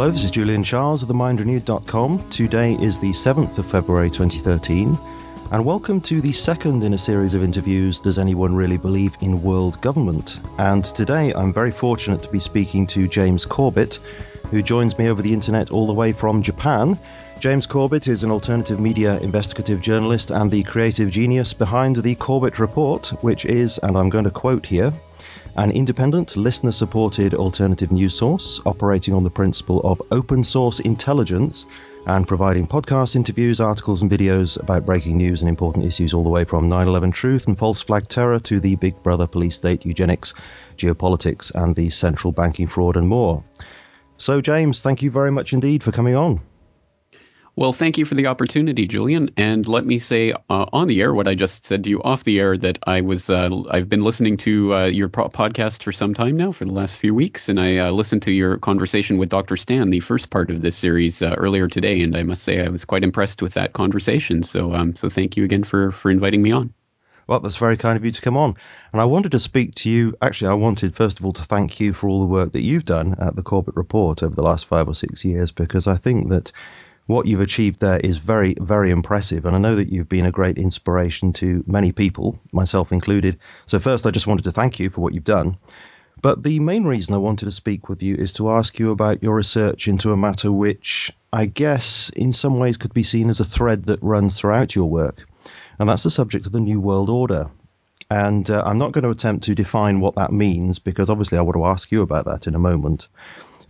Hello, this is Julian Charles of themindrenewed.com. Today is the 7th of February 2013, and welcome to the second in a series of interviews Does Anyone Really Believe in World Government? And today I'm very fortunate to be speaking to James Corbett, who joins me over the internet all the way from Japan. James Corbett is an alternative media investigative journalist and the creative genius behind the Corbett Report, which is, and I'm going to quote here, an independent, listener supported alternative news source operating on the principle of open source intelligence and providing podcasts, interviews, articles, and videos about breaking news and important issues all the way from 9 11 truth and false flag terror to the Big Brother police state, eugenics, geopolitics, and the central banking fraud and more. So, James, thank you very much indeed for coming on. Well, thank you for the opportunity, Julian. And let me say uh, on the air what I just said to you off the air that I was uh, I've been listening to uh, your pro- podcast for some time now for the last few weeks, and I uh, listened to your conversation with Dr. Stan, the first part of this series uh, earlier today, and I must say I was quite impressed with that conversation. So, um, so thank you again for for inviting me on. Well, that's very kind of you to come on. And I wanted to speak to you. Actually, I wanted, first of all, to thank you for all the work that you've done at the Corbett Report over the last five or six years, because I think that what you've achieved there is very, very impressive. And I know that you've been a great inspiration to many people, myself included. So, first, I just wanted to thank you for what you've done. But the main reason I wanted to speak with you is to ask you about your research into a matter which I guess in some ways could be seen as a thread that runs throughout your work. And that's the subject of the New World Order. And uh, I'm not going to attempt to define what that means because obviously I want to ask you about that in a moment.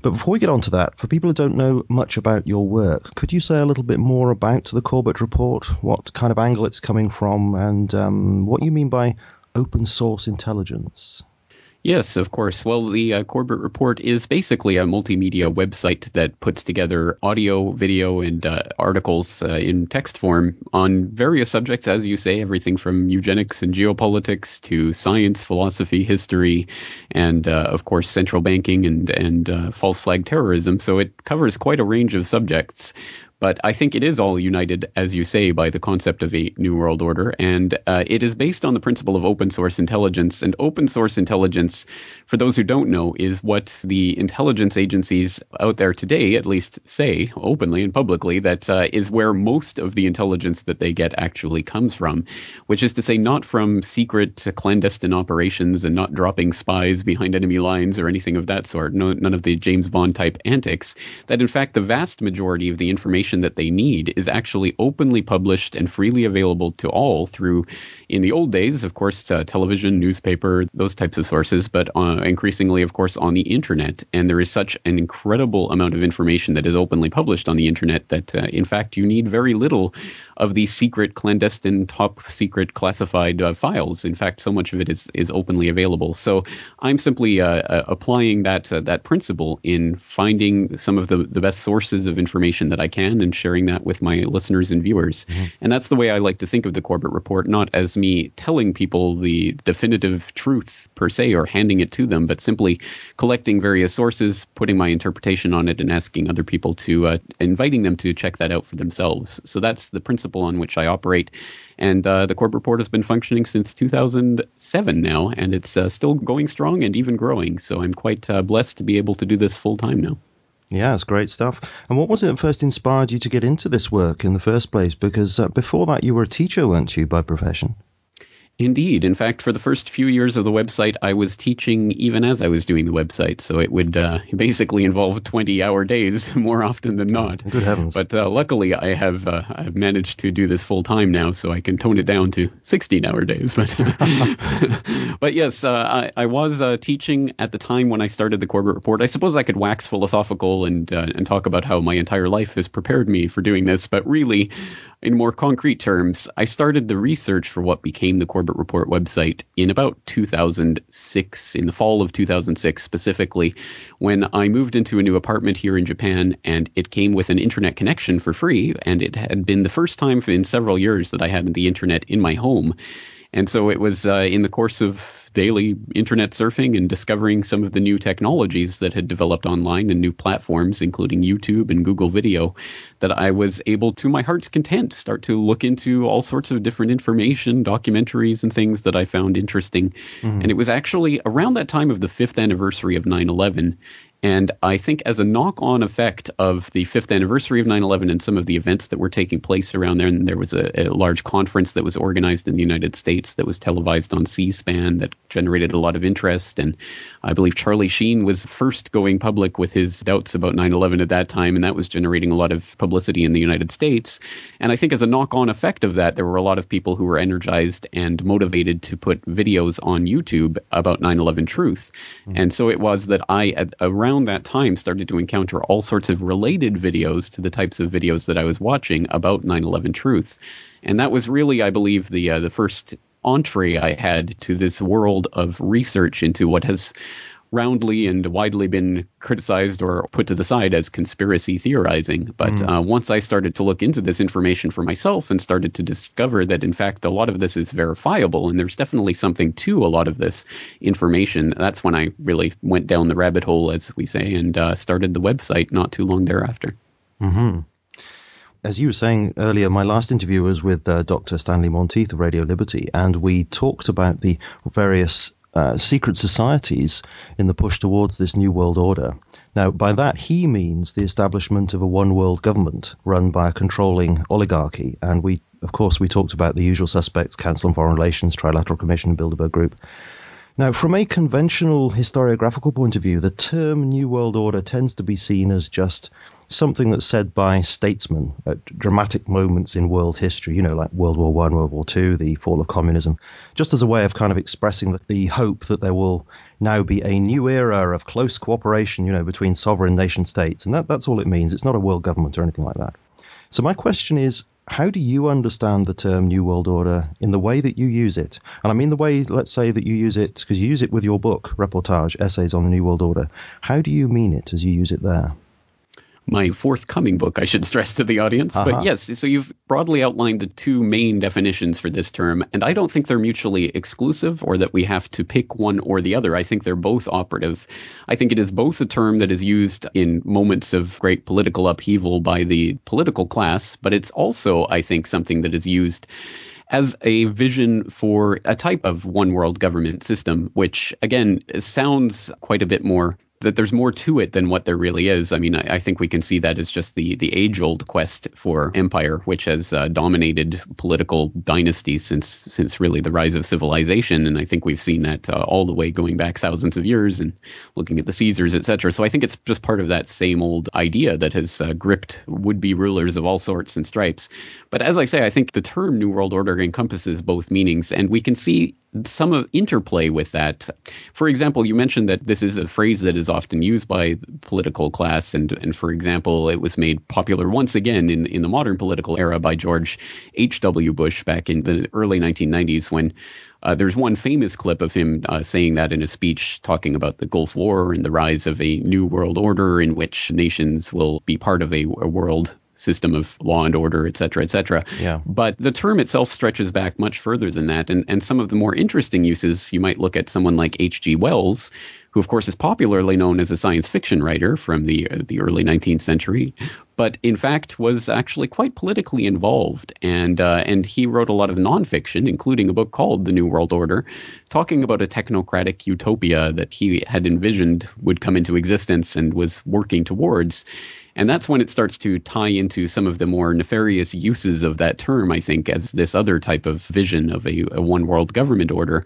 But before we get on to that, for people who don't know much about your work, could you say a little bit more about the Corbett Report, what kind of angle it's coming from, and um, what you mean by open source intelligence? Yes, of course. Well, the uh, Corbett Report is basically a multimedia website that puts together audio, video, and uh, articles uh, in text form on various subjects, as you say, everything from eugenics and geopolitics to science, philosophy, history, and uh, of course central banking and and uh, false flag terrorism. So it covers quite a range of subjects. But I think it is all united, as you say, by the concept of a new world order. And uh, it is based on the principle of open source intelligence. And open source intelligence, for those who don't know, is what the intelligence agencies out there today, at least, say openly and publicly that uh, is where most of the intelligence that they get actually comes from, which is to say, not from secret clandestine operations and not dropping spies behind enemy lines or anything of that sort. No, none of the James Bond type antics. That, in fact, the vast majority of the information information that they need is actually openly published and freely available to all through, in the old days, of course, uh, television, newspaper, those types of sources, but uh, increasingly, of course, on the internet. And there is such an incredible amount of information that is openly published on the internet that, uh, in fact, you need very little of these secret, clandestine, top secret classified uh, files. In fact, so much of it is, is openly available. So I'm simply uh, uh, applying that that principle in finding some of the, the best sources of information that I can and sharing that with my listeners and viewers. Mm-hmm. And that's the way I like to think of the Corbett Report, not as me telling people the definitive truth per se or handing it to them, but simply collecting various sources, putting my interpretation on it, and asking other people to, uh, inviting them to check that out for themselves. So that's the principle on which I operate. And uh, the Corbett Report has been functioning since 2007 now, and it's uh, still going strong and even growing. So I'm quite uh, blessed to be able to do this full time now. Yeah, it's great stuff. And what was it that first inspired you to get into this work in the first place? Because uh, before that, you were a teacher, weren't you, by profession? Indeed. In fact, for the first few years of the website, I was teaching even as I was doing the website. So it would uh, basically involve 20 hour days more often than not. Good heavens. But uh, luckily, I have uh, I've managed to do this full time now, so I can tone it down to 16 hour days. But, but yes, uh, I, I, was uh, teaching at the time when I started the Corbett Report. I suppose I could wax philosophical and, uh, and talk about how my entire life has prepared me for doing this. But really, in more concrete terms, I started the research for what became the Corbett Report website in about 2006, in the fall of 2006 specifically, when I moved into a new apartment here in Japan and it came with an internet connection for free. And it had been the first time in several years that I had the internet in my home. And so it was uh, in the course of daily internet surfing and discovering some of the new technologies that had developed online and new platforms, including YouTube and Google Video, that I was able to my heart's content start to look into all sorts of different information, documentaries, and things that I found interesting. Mm. And it was actually around that time of the fifth anniversary of 9 11 and I think, as a knock on effect of the fifth anniversary of 9 11 and some of the events that were taking place around there, and there was a, a, large conference that was organized in the United States that was televised on C SPAN that generated a lot of interest. And I believe Charlie Sheen was first going public with his doubts about 9 11 at that time, and that was generating a lot of publicity in the United States. And I think, as a knock on effect of that, there were a lot of people who were energized and motivated to put videos on YouTube about 9 11 truth. Mm-hmm. And so it was that I, at around that time started to encounter all sorts of related videos to the types of videos that I was watching about 9/11 truth. And that was really, I believe, the uh, the first entree I had to this world of research into what has roundly and widely been criticized or put to the side as conspiracy theorizing. But mm. uh, once I started to look into this information for myself and started to discover that, in fact, a lot of this is verifiable and there's definitely something to a lot of this information, that's when I really went down the rabbit hole, as we say, and uh, started the website not too long thereafter. Mm-hmm as you were saying earlier, my last interview was with uh, Dr. Stanley Monteith of Radio Liberty, and we talked about the various uh, secret societies in the push towards this new world order. Now, by that, he means the establishment of a one world government run by a controlling oligarchy. And we, of course, we talked about the usual suspects Council on Foreign Relations, Trilateral Commission, Bilderberg Group. Now, from a conventional historiographical point of view, the term New World Order tends to be seen as just something that's said by statesmen at dramatic moments in world history, you know, like World War One, World War Two, the fall of communism, just as a way of kind of expressing the, the hope that there will now be a new era of close cooperation, you know, between sovereign nation states. And that, that's all it means. It's not a world government or anything like that. So my question is, how do you understand the term New World Order in the way that you use it? And I mean the way, let's say, that you use it, because you use it with your book, Reportage, Essays on the New World Order. How do you mean it as you use it there? My forthcoming book, I should stress to the audience. Uh-huh. But yes, so you've broadly outlined the two main definitions for this term, and I don't think they're mutually exclusive or that we have to pick one or the other. I think they're both operative. I think it is both a term that is used in moments of great political upheaval by the political class, but it's also, I think, something that is used as a vision for a type of one world government system, which again sounds quite a bit more that there's more to it than what there really is. I mean, I, I think we can see that as just the the age old quest for empire, which has uh, dominated political dynasties since since really the rise of civilization, and I think we've seen that uh, all the way going back thousands of years and looking at the Caesars, etc. So I think it's just part of that same old idea that has uh, gripped would-be rulers of all sorts and stripes. But as I say, I think the term New World Order encompasses both meanings, and we can see some of interplay with that. For example, you mentioned that this is a phrase that is often used by the political class, and and for example, it was made popular once again in in the modern political era by George H. W. Bush back in the early 1990s when. Uh, there's one famous clip of him uh, saying that in a speech talking about the Gulf War and the rise of a new world order in which nations will be part of a, a world system of law and order, et cetera, et cetera. Yeah. But the term itself stretches back much further than that. And, and some of the more interesting uses, you might look at someone like H.G. Wells, who of course is popularly known as a science fiction writer from the uh, the early 19th century, but in fact was actually quite politically involved, and uh, and he wrote a lot of nonfiction, including a book called The New World Order, talking about a technocratic utopia that he had envisioned would come into existence and was working towards. And that's when it starts to tie into some of the more nefarious uses of that term, I think, as this other type of vision of a, a one world government order.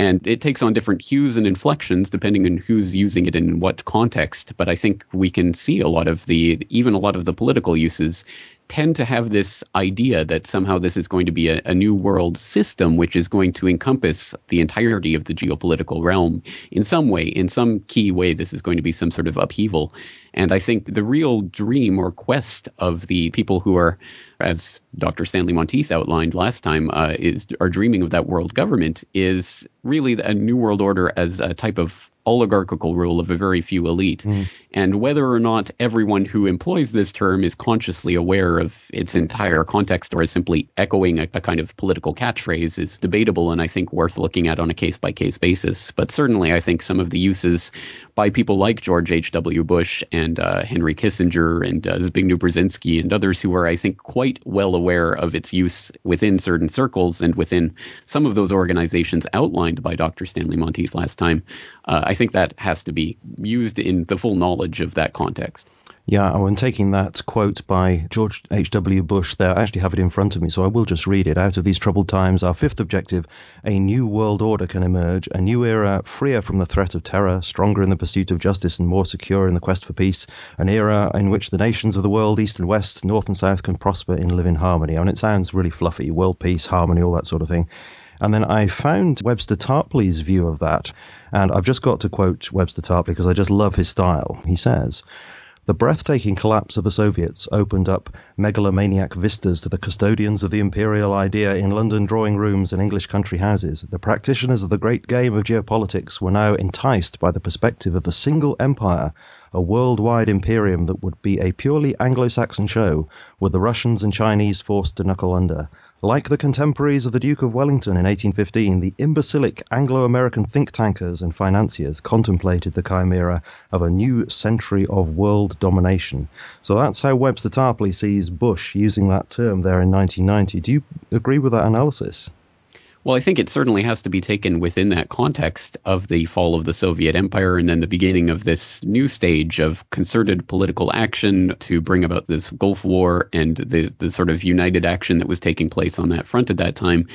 And it takes on different hues and inflections depending on who's using it in what context. But I think we can see a lot of the, even a lot of the political uses tend to have this idea that somehow this is going to be a, a, new world system which is going to encompass the entirety of the geopolitical realm in some way in some key way this is going to be some sort of upheaval and i think the real dream or quest of the people who are as Dr. Stanley Monteith outlined last time, uh, is are dreaming of that world government is really a new world order as a type of oligarchical rule of a very few elite. Mm. And whether or not everyone who employs this term is consciously aware of its entire context or is simply echoing a, a kind of political catchphrase is debatable and I think worth looking at on a case by case basis. But certainly, I think some of the uses by people like George H.W. Bush and uh, Henry Kissinger and uh, Zbigniew Brzezinski and others who are, I think, quite well aware of its use within certain circles and within some of those organizations outlined by Dr. Stanley Monteith last time. Uh, I think that has to be used in the full knowledge of that context. Yeah, oh, when taking that quote by George H.W. Bush there, I actually have it in front of me, so I will just read it. Out of these troubled times, our fifth objective, a new world order can emerge, a new era freer from the threat of terror, stronger in the pursuit of justice, and more secure in the quest for peace, an era in which the nations of the world, east and west, north and south, can prosper and live in harmony. I mean, it sounds really fluffy world peace, harmony, all that sort of thing. And then I found Webster Tarpley's view of that. And I've just got to quote Webster Tarpley because I just love his style. He says, the breathtaking collapse of the Soviets opened up megalomaniac vistas to the custodians of the imperial idea in London drawing rooms and English country houses. The practitioners of the great game of geopolitics were now enticed by the perspective of the single empire a worldwide imperium that would be a purely Anglo Saxon show, with the Russians and Chinese forced to knuckle under. Like the contemporaries of the Duke of Wellington in 1815, the imbecilic Anglo American think tankers and financiers contemplated the chimera of a new century of world domination. So that's how Webster Tarpley sees Bush using that term there in 1990. Do you agree with that analysis? Well, I think it certainly has to be taken within that context of the fall of the Soviet Empire and then the beginning of this new stage of concerted political action to bring about this Gulf War and the, the sort of united action that was taking place on that front at that time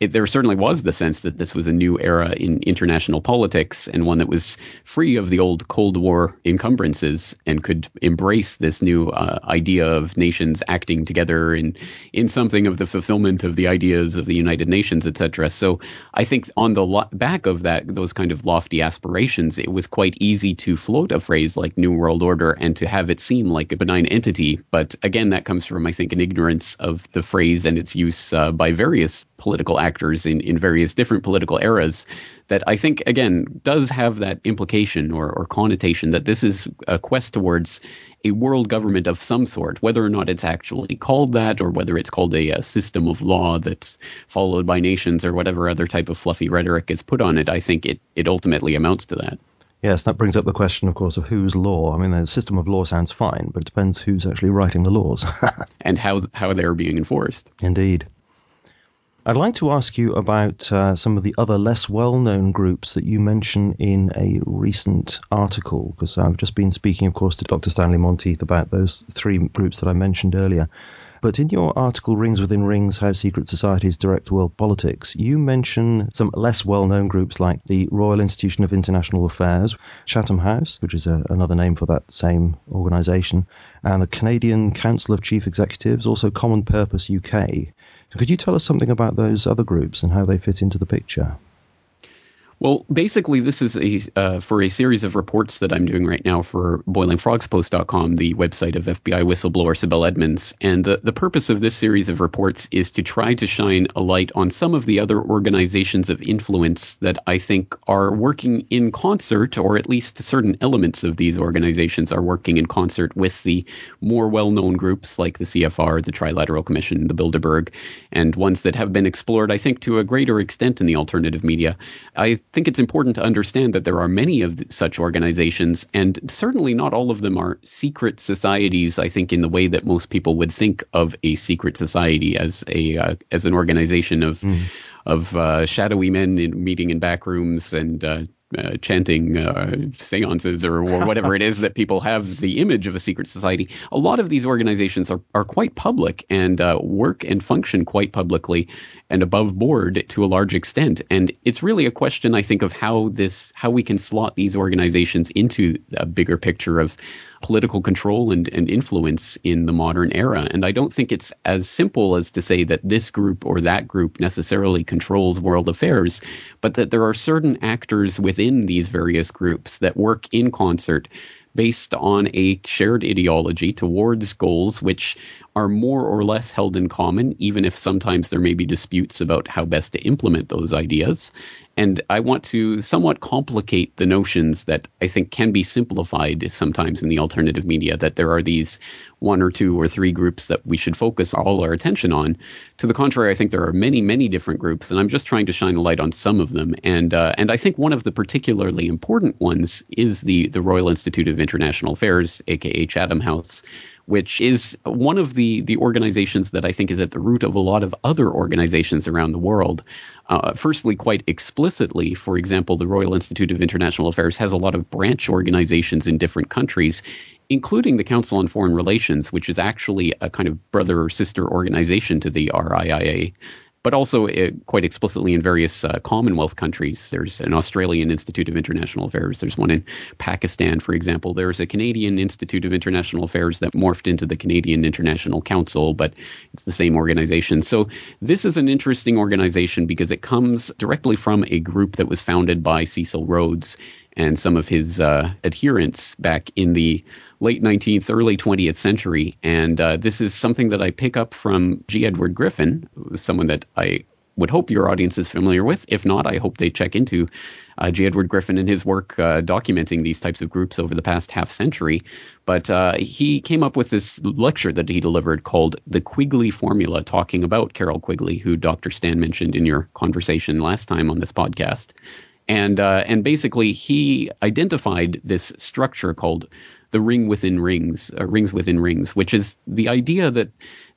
it, there certainly was the sense that this was a new era in international politics and one that was free of the old Cold War encumbrances and could embrace this new uh, idea of nations acting together in in something of the fulfillment of the ideas of the United Nations, etc. So I think on the lo- back of that, those kind of lofty aspirations, it was quite easy to float a phrase like New World Order and to have it seem like a benign entity. But again, that comes from I think an ignorance of the phrase and its use uh, by various political actors in, in various different political eras that I think, again, does have that implication or, or connotation that this is a quest towards a world government of some sort, whether or not it's actually called that or whether it's called a, a, system of law that's followed by nations or whatever other type of fluffy rhetoric is put on it, I think it, it ultimately amounts to that. Yes, that brings up the question, of course, of whose law. I mean, the system of law sounds fine, but it depends who's actually writing the laws. and how, how they're being enforced. Indeed. I'd like to ask you about uh, some of the other less well known groups that you mention in a recent article, because I've just been speaking, of course, to Dr. Stanley Monteith about those three groups that I mentioned earlier. But in your article, Rings Within Rings How Secret Societies Direct World Politics, you mention some less well known groups like the Royal Institution of International Affairs, Chatham House, which is a, another name for that same organisation, and the Canadian Council of Chief Executives, also Common Purpose UK. Could you tell us something about those other groups and how they fit into the picture? Well, basically, this is a uh, for a series of reports that I'm doing right now for BoilingFrogsPost.com, the website of FBI whistleblower Sibel Edmonds. And the, the purpose of this series of reports is to try to shine a light on some of the other organizations of influence that I think are working in concert, or at least certain elements of these organizations are working in concert with the more well-known groups like the CFR, the Trilateral Commission, the Bilderberg, and ones that have been explored, I think, to a greater extent in the alternative media. I think it's important to understand that there are many of such organizations, and certainly not all of them are secret societies. I think in the way that most people would think of a secret society as a uh, as an organization of mm. of uh, shadowy men in, meeting in back rooms and uh, chanting uh, seances or, or whatever it is that people have the image of a secret society. A lot of these organizations are, are quite public and uh, work and function quite publicly and above board to a large extent. And it's really a question, I think, of how this how we can slot these organizations into a bigger picture of political control and, and influence in the modern era. And I don't think it's as simple as to say that this group or that group necessarily controls world affairs, but that there are certain actors within these various groups that work in concert based on a shared ideology towards goals which are more or less held in common, even if sometimes there may be disputes about how best to implement those ideas. And I want to somewhat complicate the notions that I think can be simplified sometimes in the alternative media that there are these one or two or three groups that we should focus all our attention on. To the contrary, I think there are many, many different groups, and I'm just trying to shine a light on some of them. And uh, and I think one of the particularly important ones is the the Royal Institute of International Affairs, aka Chatham House which is one of the the organizations that I think is at the root of a lot of other organizations around the world. Uh, firstly, quite explicitly, for example, the Royal Institute of International Affairs has a lot of branch organizations in different countries, including the Council on Foreign Relations, which is actually a kind of brother or sister organization to the RIIA but also uh, quite explicitly in various uh, Commonwealth countries. There's an Australian Institute of International Affairs. There's one in Pakistan, for example. There's a Canadian Institute of International Affairs that morphed into the Canadian International Council, but it's the same organization. So this is an interesting organization because it comes directly from a group that was founded by Cecil Rhodes and some of his uh, adherents back in the late 19th, early 20th century. And uh, this is something that I pick up from G. Edward Griffin, someone that I would hope your audience is familiar with. If not, I hope they check into uh, G. Edward Griffin and his work uh, documenting these types of groups over the past half century. But uh, he came up with this lecture that he delivered called The Quigley Formula, talking about Carroll Quigley, who Dr. Stan mentioned in your conversation last time on this podcast and uh, and basically he identified this structure called the ring within rings, uh, rings within rings, which is the idea that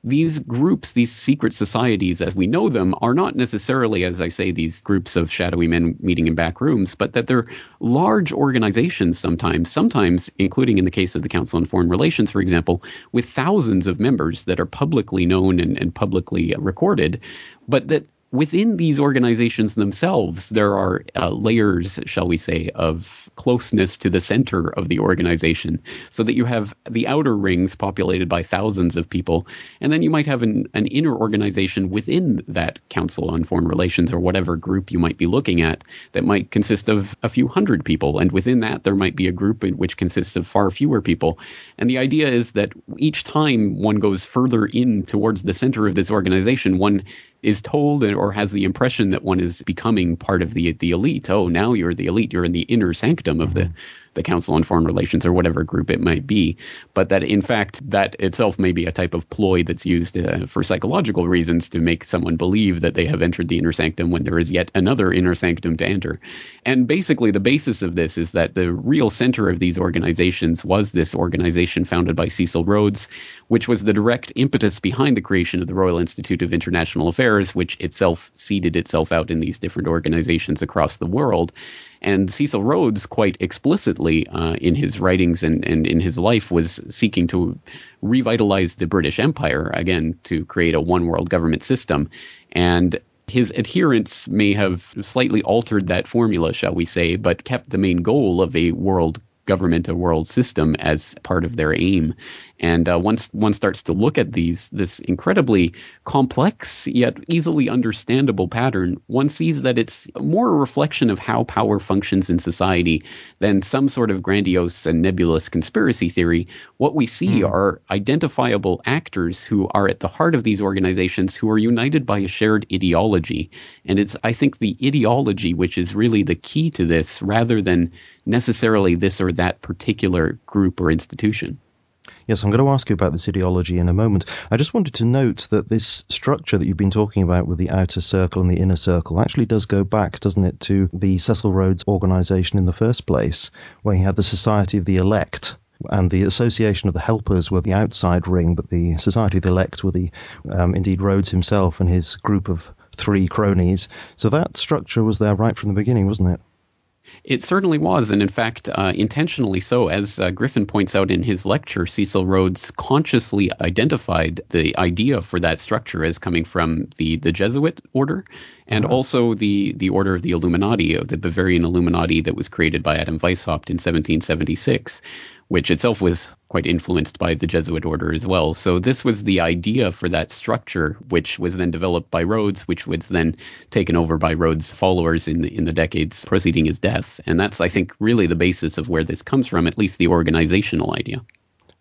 these groups, these secret societies as we know them, are not necessarily, as I say, these groups of shadowy men meeting in back rooms, but that they're large organizations sometimes, sometimes, including in the case of the Council on Foreign Relations, for example, with thousands of members that are publicly known and, and publicly recorded, but that within these organizations themselves, there are uh, layers, shall we say, of closeness to the center of the organization, so that you have the outer rings populated by thousands of people, and then you might have an, an inner organization within that Council on Foreign Relations or whatever group you might be looking at that might consist of a few hundred people, and within that there might be a group which consists of far fewer people. And the idea is that each time one goes further in towards the center of this organization, one is told or has the impression that one is becoming part of the the elite. Oh, now you're the elite. You're in the inner sanctum of the mm-hmm the Council on Foreign Relations or whatever group it might be, but that in fact that itself may be a type of ploy that's used uh, for psychological reasons to make someone believe that they have entered the inner sanctum when there is yet another inner sanctum to enter. And basically, the basis of this is that the real center of these organizations was this organization founded by Cecil Rhodes, which was the direct impetus behind the creation of the Royal Institute of International Affairs, which itself seeded itself out in these different organizations across the world. And Cecil Rhodes, quite explicitly uh, in his writings and, and in his life, was seeking to revitalize the British Empire, again, to create a one world government system. And his adherents may have slightly altered that formula, shall we say, but kept the main goal of a world government, a world system, as part of their aim. And uh, once one starts to look at these, this incredibly complex yet easily understandable pattern, one sees that it's more a reflection of how power functions in society than some sort of grandiose and nebulous conspiracy theory. What we see mm. are identifiable actors who are at the heart of these organizations who are united by a shared ideology. And it's, I think, the ideology which is really the key to this rather than necessarily this or that particular group or institution. Yes, I'm going to ask you about this ideology in a moment. I just wanted to note that this structure that you've been talking about with the outer circle and the inner circle actually does go back, doesn't it, to the Cecil Rhodes organization in the first place, where he had the Society of the Elect, and the Association of the Helpers were the outside ring, but the Society of the Elect were the, um, indeed, Rhodes himself and his group of three cronies. So that structure was there right from the beginning, wasn't it? It certainly was, and in fact, uh, intentionally so. As uh, Griffin points out in his lecture, Cecil Rhodes consciously identified the idea for that structure as coming from the, the Jesuit order and uh-huh. also the, the order of the Illuminati, of the Bavarian Illuminati that was created by Adam Weishaupt in 1776 which itself was quite influenced by the Jesuit order as well. So this was the idea for that structure, which was then developed by Rhodes, which was then taken over by Rhodes' followers in the in the decades preceding his death. And that's, I think, really the basis of where this comes from, at least the organizational idea.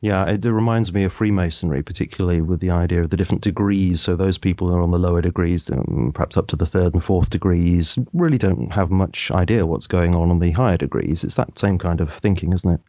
Yeah, it reminds me of Freemasonry, particularly with the idea of the different degrees. So those people who are on the lower degrees, perhaps up to the third and fourth degrees, really don't have much idea what's going on on the higher degrees. It's that same kind of thinking, isn't it?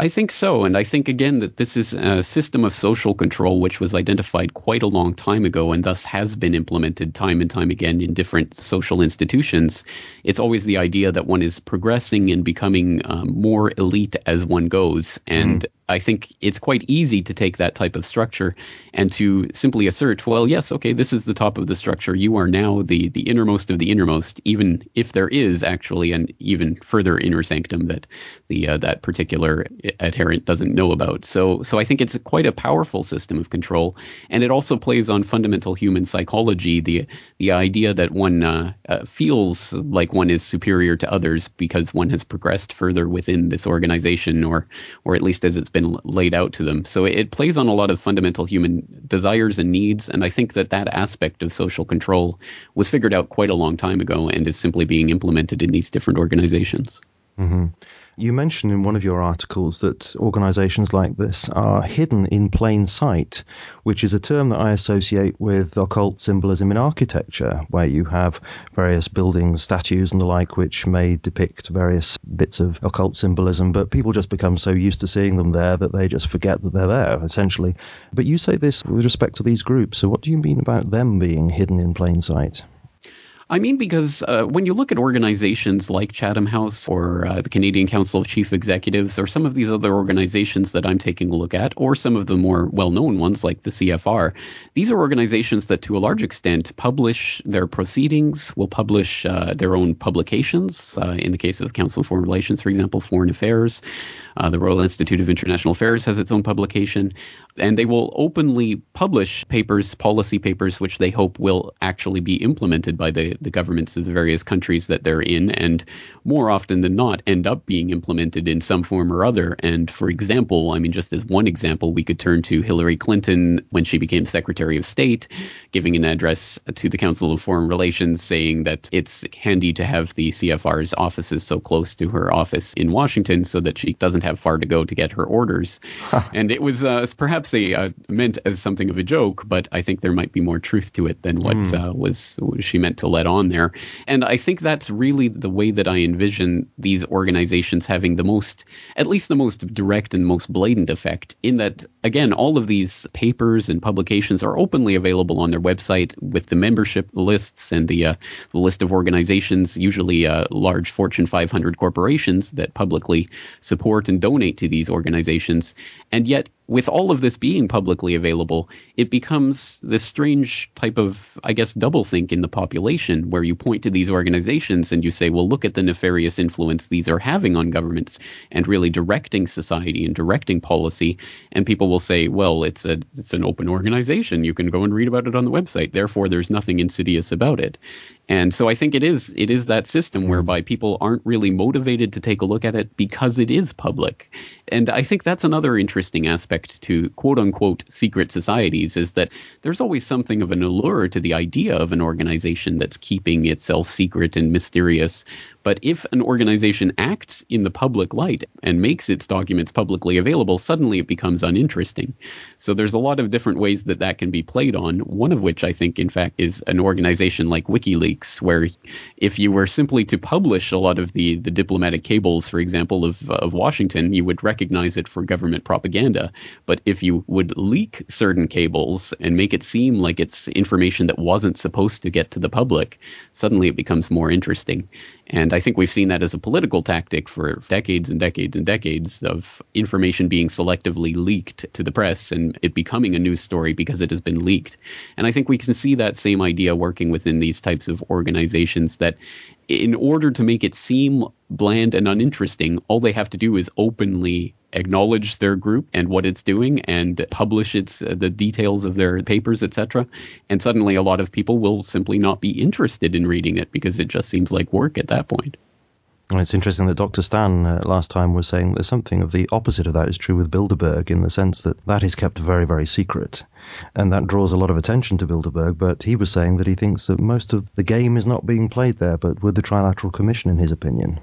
I think so. And I think, again, that this is a system of social control which was identified quite a long time ago and thus has been implemented time and time again in different social institutions. It's always the idea that one is progressing and becoming um, more elite as one goes. And mm. I think it's quite easy to take that type of structure and to simply assert, well, yes, okay, this is the top of the structure. You are now the the innermost of the innermost, even if there is actually an even further inner sanctum that the uh, that particular adherent doesn't know about. So so I think it's quite a powerful system of control, and it also plays on fundamental human psychology, the the idea that one uh, uh, feels like one is superior to others because one has progressed further within this organization, or or at least as it's been been laid out to them. So it plays on a lot of fundamental human desires and needs. And I think that that aspect of social control was figured out quite a long time ago and is simply being implemented in these different organizations. Mm-hmm. You mentioned in one of your articles that organizations like this are hidden in plain sight, which is a term that I associate with occult symbolism in architecture, where you have various buildings, statues, and the like, which may depict various bits of occult symbolism, but people just become so used to seeing them there that they just forget that they're there, essentially. But you say this with respect to these groups, so what do you mean about them being hidden in plain sight? I mean, because uh, when you look at organizations like Chatham House or uh, the Canadian Council of Chief Executives or some of these other organizations that I'm taking a look at, or some of the more well known ones like the CFR, these are organizations that to a large extent publish their proceedings, will publish uh, their own publications. Uh, in the case of Council of Foreign Relations, for example, Foreign Affairs, uh, the Royal Institute of International Affairs has its own publication, and they will openly publish papers, policy papers, which they hope will actually be implemented by the the governments of the various countries that they're in, and more often than not end up being implemented in some form or other. And for example, I mean, just as one example, we could turn to Hillary Clinton when she became Secretary of State, giving an address to the Council of Foreign Relations saying that it's handy to have the CFR's offices so close to her office in Washington so that she doesn't have far to go to get her orders. Huh. And it was uh, perhaps a uh, meant as something of a joke, but I think there might be more truth to it than what mm. uh, was she meant to let on there. And I think that's really the way that I envision these organizations having the most, at least the most direct and most blatant effect, in that, again, all of these papers and publications are openly available on their website with the membership lists and the, uh, the list of organizations, usually uh, large Fortune 500 corporations that publicly support and donate to these organizations. And yet, with all of this being publicly available, it becomes this strange type of, I guess, doublethink in the population where you point to these organizations and you say, well, look at the nefarious influence these are having on governments and really directing society and directing policy. And people will say, well, it's a it's an open organization. You can go and read about it on the website. Therefore, there's nothing insidious about it. And so I think it is it is that system mm-hmm. whereby people aren't really motivated to take a look at it because it is public. And I think that's another interesting aspect to quote unquote secret societies is that there's always something of an allure to the idea of an organization that's keeping itself secret and mysterious but if an organization acts in the public light and makes its documents publicly available, suddenly it becomes uninteresting. So there's a lot of different ways that that can be played on, one of which I think, in fact, is an organization like WikiLeaks, where if you were simply to publish a lot of the, the diplomatic cables, for example, of, of Washington, you would recognize it for government propaganda. But if you would leak certain cables and make it seem like it's information that wasn't supposed to get to the public, suddenly it becomes more interesting. And I think we've seen that as a political tactic for decades and decades and decades of information being selectively leaked to the press and it becoming a news story because it has been leaked. And I think we can see that same idea working within these types of organizations that in order to make it seem bland and uninteresting, all they have to do is openly acknowledge their group and what it's doing and publish its uh, the details of their papers etc and suddenly a lot of people will simply not be interested in reading it because it just seems like work at that point it's interesting that Dr. Stan uh, last time was saying that something of the opposite of that is true with Bilderberg in the sense that that is kept very, very secret. And that draws a lot of attention to Bilderberg, but he was saying that he thinks that most of the game is not being played there, but with the Trilateral Commission, in his opinion.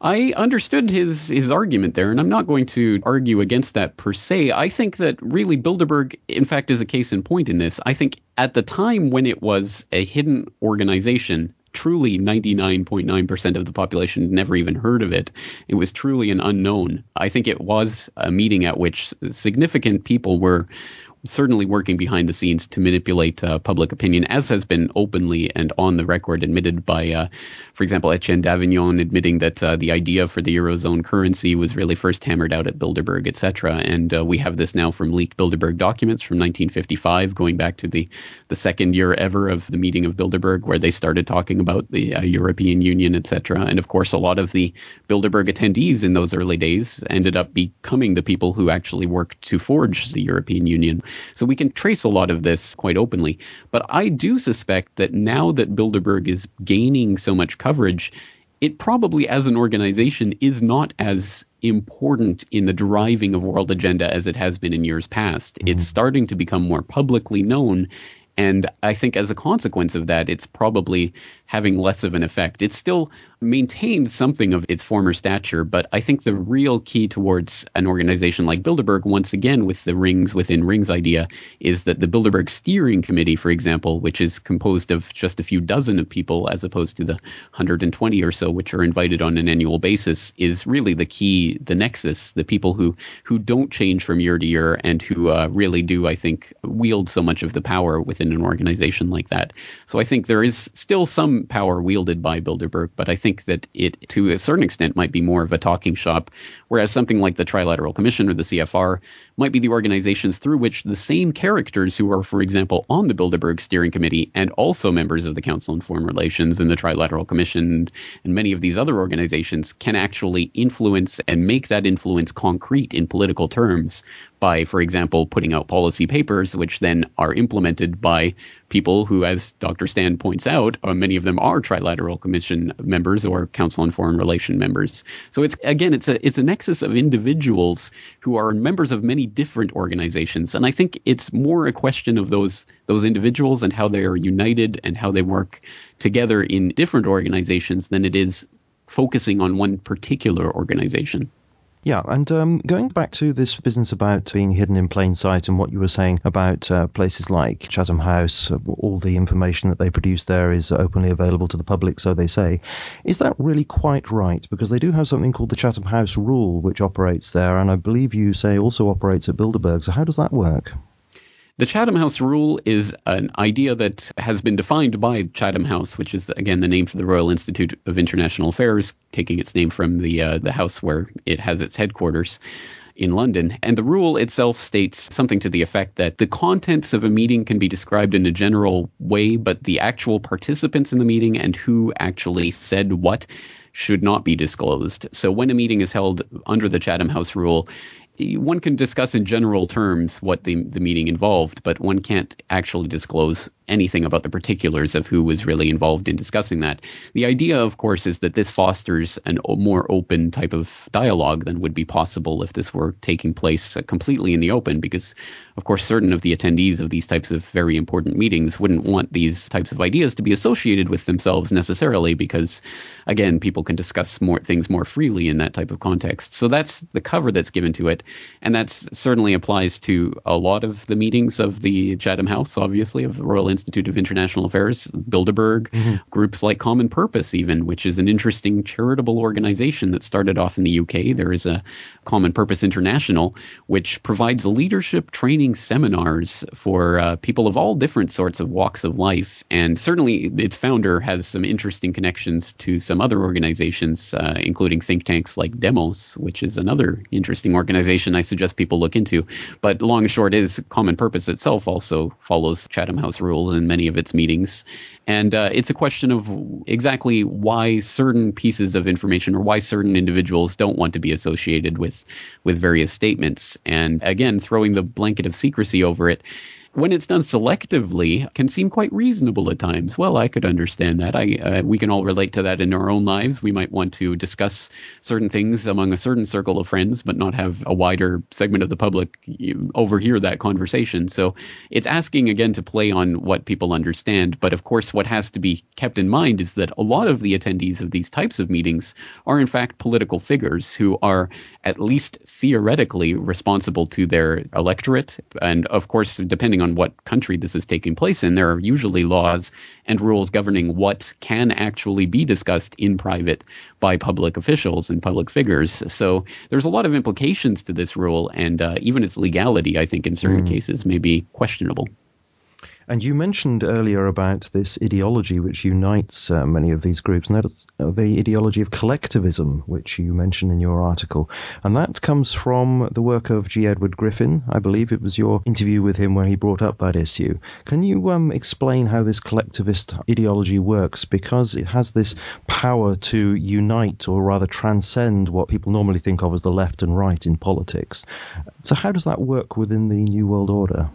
I understood his his argument there, and I'm not going to argue against that per se. I think that really Bilderberg, in fact, is a case in point in this. I think at the time when it was a hidden organization, truly 99.9% of the population never even heard of it. It was truly an unknown. I think it was a meeting at which significant people were certainly working behind the scenes to manipulate uh, public opinion, as has been openly and on the record admitted by, uh, for example, Etienne Davignon admitting that uh, the idea for the eurozone currency was really first hammered out at Bilderberg, etc. And uh, we have this now from leaked Bilderberg documents from 1955, going back to the the second year ever of the meeting of Bilderberg, where they started talking about the uh, European Union, etc. And of course, a lot of the Bilderberg attendees in those early days ended up becoming the people who actually worked to forge the European Union. So we can trace a lot of this quite openly. But I do suspect that now that Bilderberg is gaining so much coverage, it probably as an organization is not as important in the driving of world agenda as it has been in years past. Mm-hmm. It's starting to become more publicly known and I think as a consequence of that, it's probably having less of an effect. It still maintained something of its former stature, but I think the real key towards an organization like Bilderberg, once again with the rings within rings idea, is that the Bilderberg Steering Committee, for example, which is composed of just a few dozen of people as opposed to the 120 or so which are invited on an annual basis, is really the key, the nexus, the people who who don't change from year to year and who uh, really do, I think, wield so much of the power within an organization like that. So I think there is still some power wielded by Bilderberg, but I think that it, to a certain extent, might be more of a talking shop, whereas something like the Trilateral Commission or the CFR might be the organizations through which the same characters who are, for example, on the Bilderberg Steering Committee and also members of the Council on Foreign Relations and the Trilateral Commission and many of these other organizations can actually influence and make that influence concrete in political terms by, for example, putting out policy papers, which then are implemented by people who, as Dr. Stan points out, uh, many of them are Trilateral Commission members or Council on Foreign Relation members. So it's again, it's a it's a nexus of individuals who are members of many different organizations, and I think it's more a question of those those individuals and how they are united and how they work together in different organizations than it is focusing on one particular organization. Yeah, and um, going back to this business about being hidden in plain sight and what you were saying about uh, places like Chatham House, uh, all the information that they produce there is openly available to the public, so they say. Is that really quite right? Because they do have something called the Chatham House Rule, which operates there, and I believe you say also operates at Bilderberg. So how does that work? The Chatham House rule is an idea that has been defined by Chatham House, which is again the name for the Royal Institute of International Affairs, taking its name from the uh, the house where it has its headquarters in London. And the rule itself states something to the effect that the contents of a meeting can be described in a general way, but the actual participants in the meeting and who actually said what should not be disclosed. So when a meeting is held under the Chatham House rule, one can discuss in general terms what the, the meeting involved, but one can't actually disclose anything about the particulars of who was really involved in discussing that. The idea, of course, is that this fosters a more open type of dialogue than would be possible if this were taking place completely in the open, because, of course, certain of the attendees of these types of very important meetings wouldn't want these types of ideas to be associated with themselves necessarily, because, again, people can discuss more things more freely in that type of context. So that's the cover that's given to it, and that certainly applies to a lot of the meetings of the Chatham House, obviously, of the Royal Institute of International Affairs, Bilderberg, mm-hmm. groups like Common Purpose, even, which is an interesting charitable organization that started off in the UK. There is a Common Purpose International, which provides leadership training seminars for uh, people of all different sorts of walks of life. And certainly its founder has some interesting connections to some other organizations, uh, including think tanks like Demos, which is another interesting organization I suggest people look into. But long and short is Common Purpose itself also follows Chatham House rules in many of its meetings. And uh, it's a question of exactly why certain pieces of information or why certain individuals don't want to be associated with with various statements. And again, throwing the blanket of secrecy over it when it's done selectively, can seem quite reasonable at times. Well, I could understand that. I uh, we can all relate to that in our own lives. We might want to discuss certain things among a certain circle of friends, but not have a wider segment of the public overhear that conversation. So it's asking again to play on what people understand. But of course, what has to be kept in mind is that a lot of the attendees of these types of meetings are in fact political figures who are at least theoretically responsible to their electorate. And of course, depending on what country this is taking place in, there are usually laws and rules governing what can actually be discussed in private by public officials and public figures. So there's a lot of implications to this rule, and uh, even its legality, I think, in certain mm. cases, may be questionable. And you mentioned earlier about this ideology which unites uh, many of these groups, and that is uh, the ideology of collectivism, which you mentioned in your article. And that comes from the work of G. Edward Griffin. I believe it was your interview with him where he brought up that issue. Can you um, explain how this collectivist ideology works? Because it has this power to unite, or rather transcend, what people normally think of as the left and right in politics. So, how does that work within the New World Order?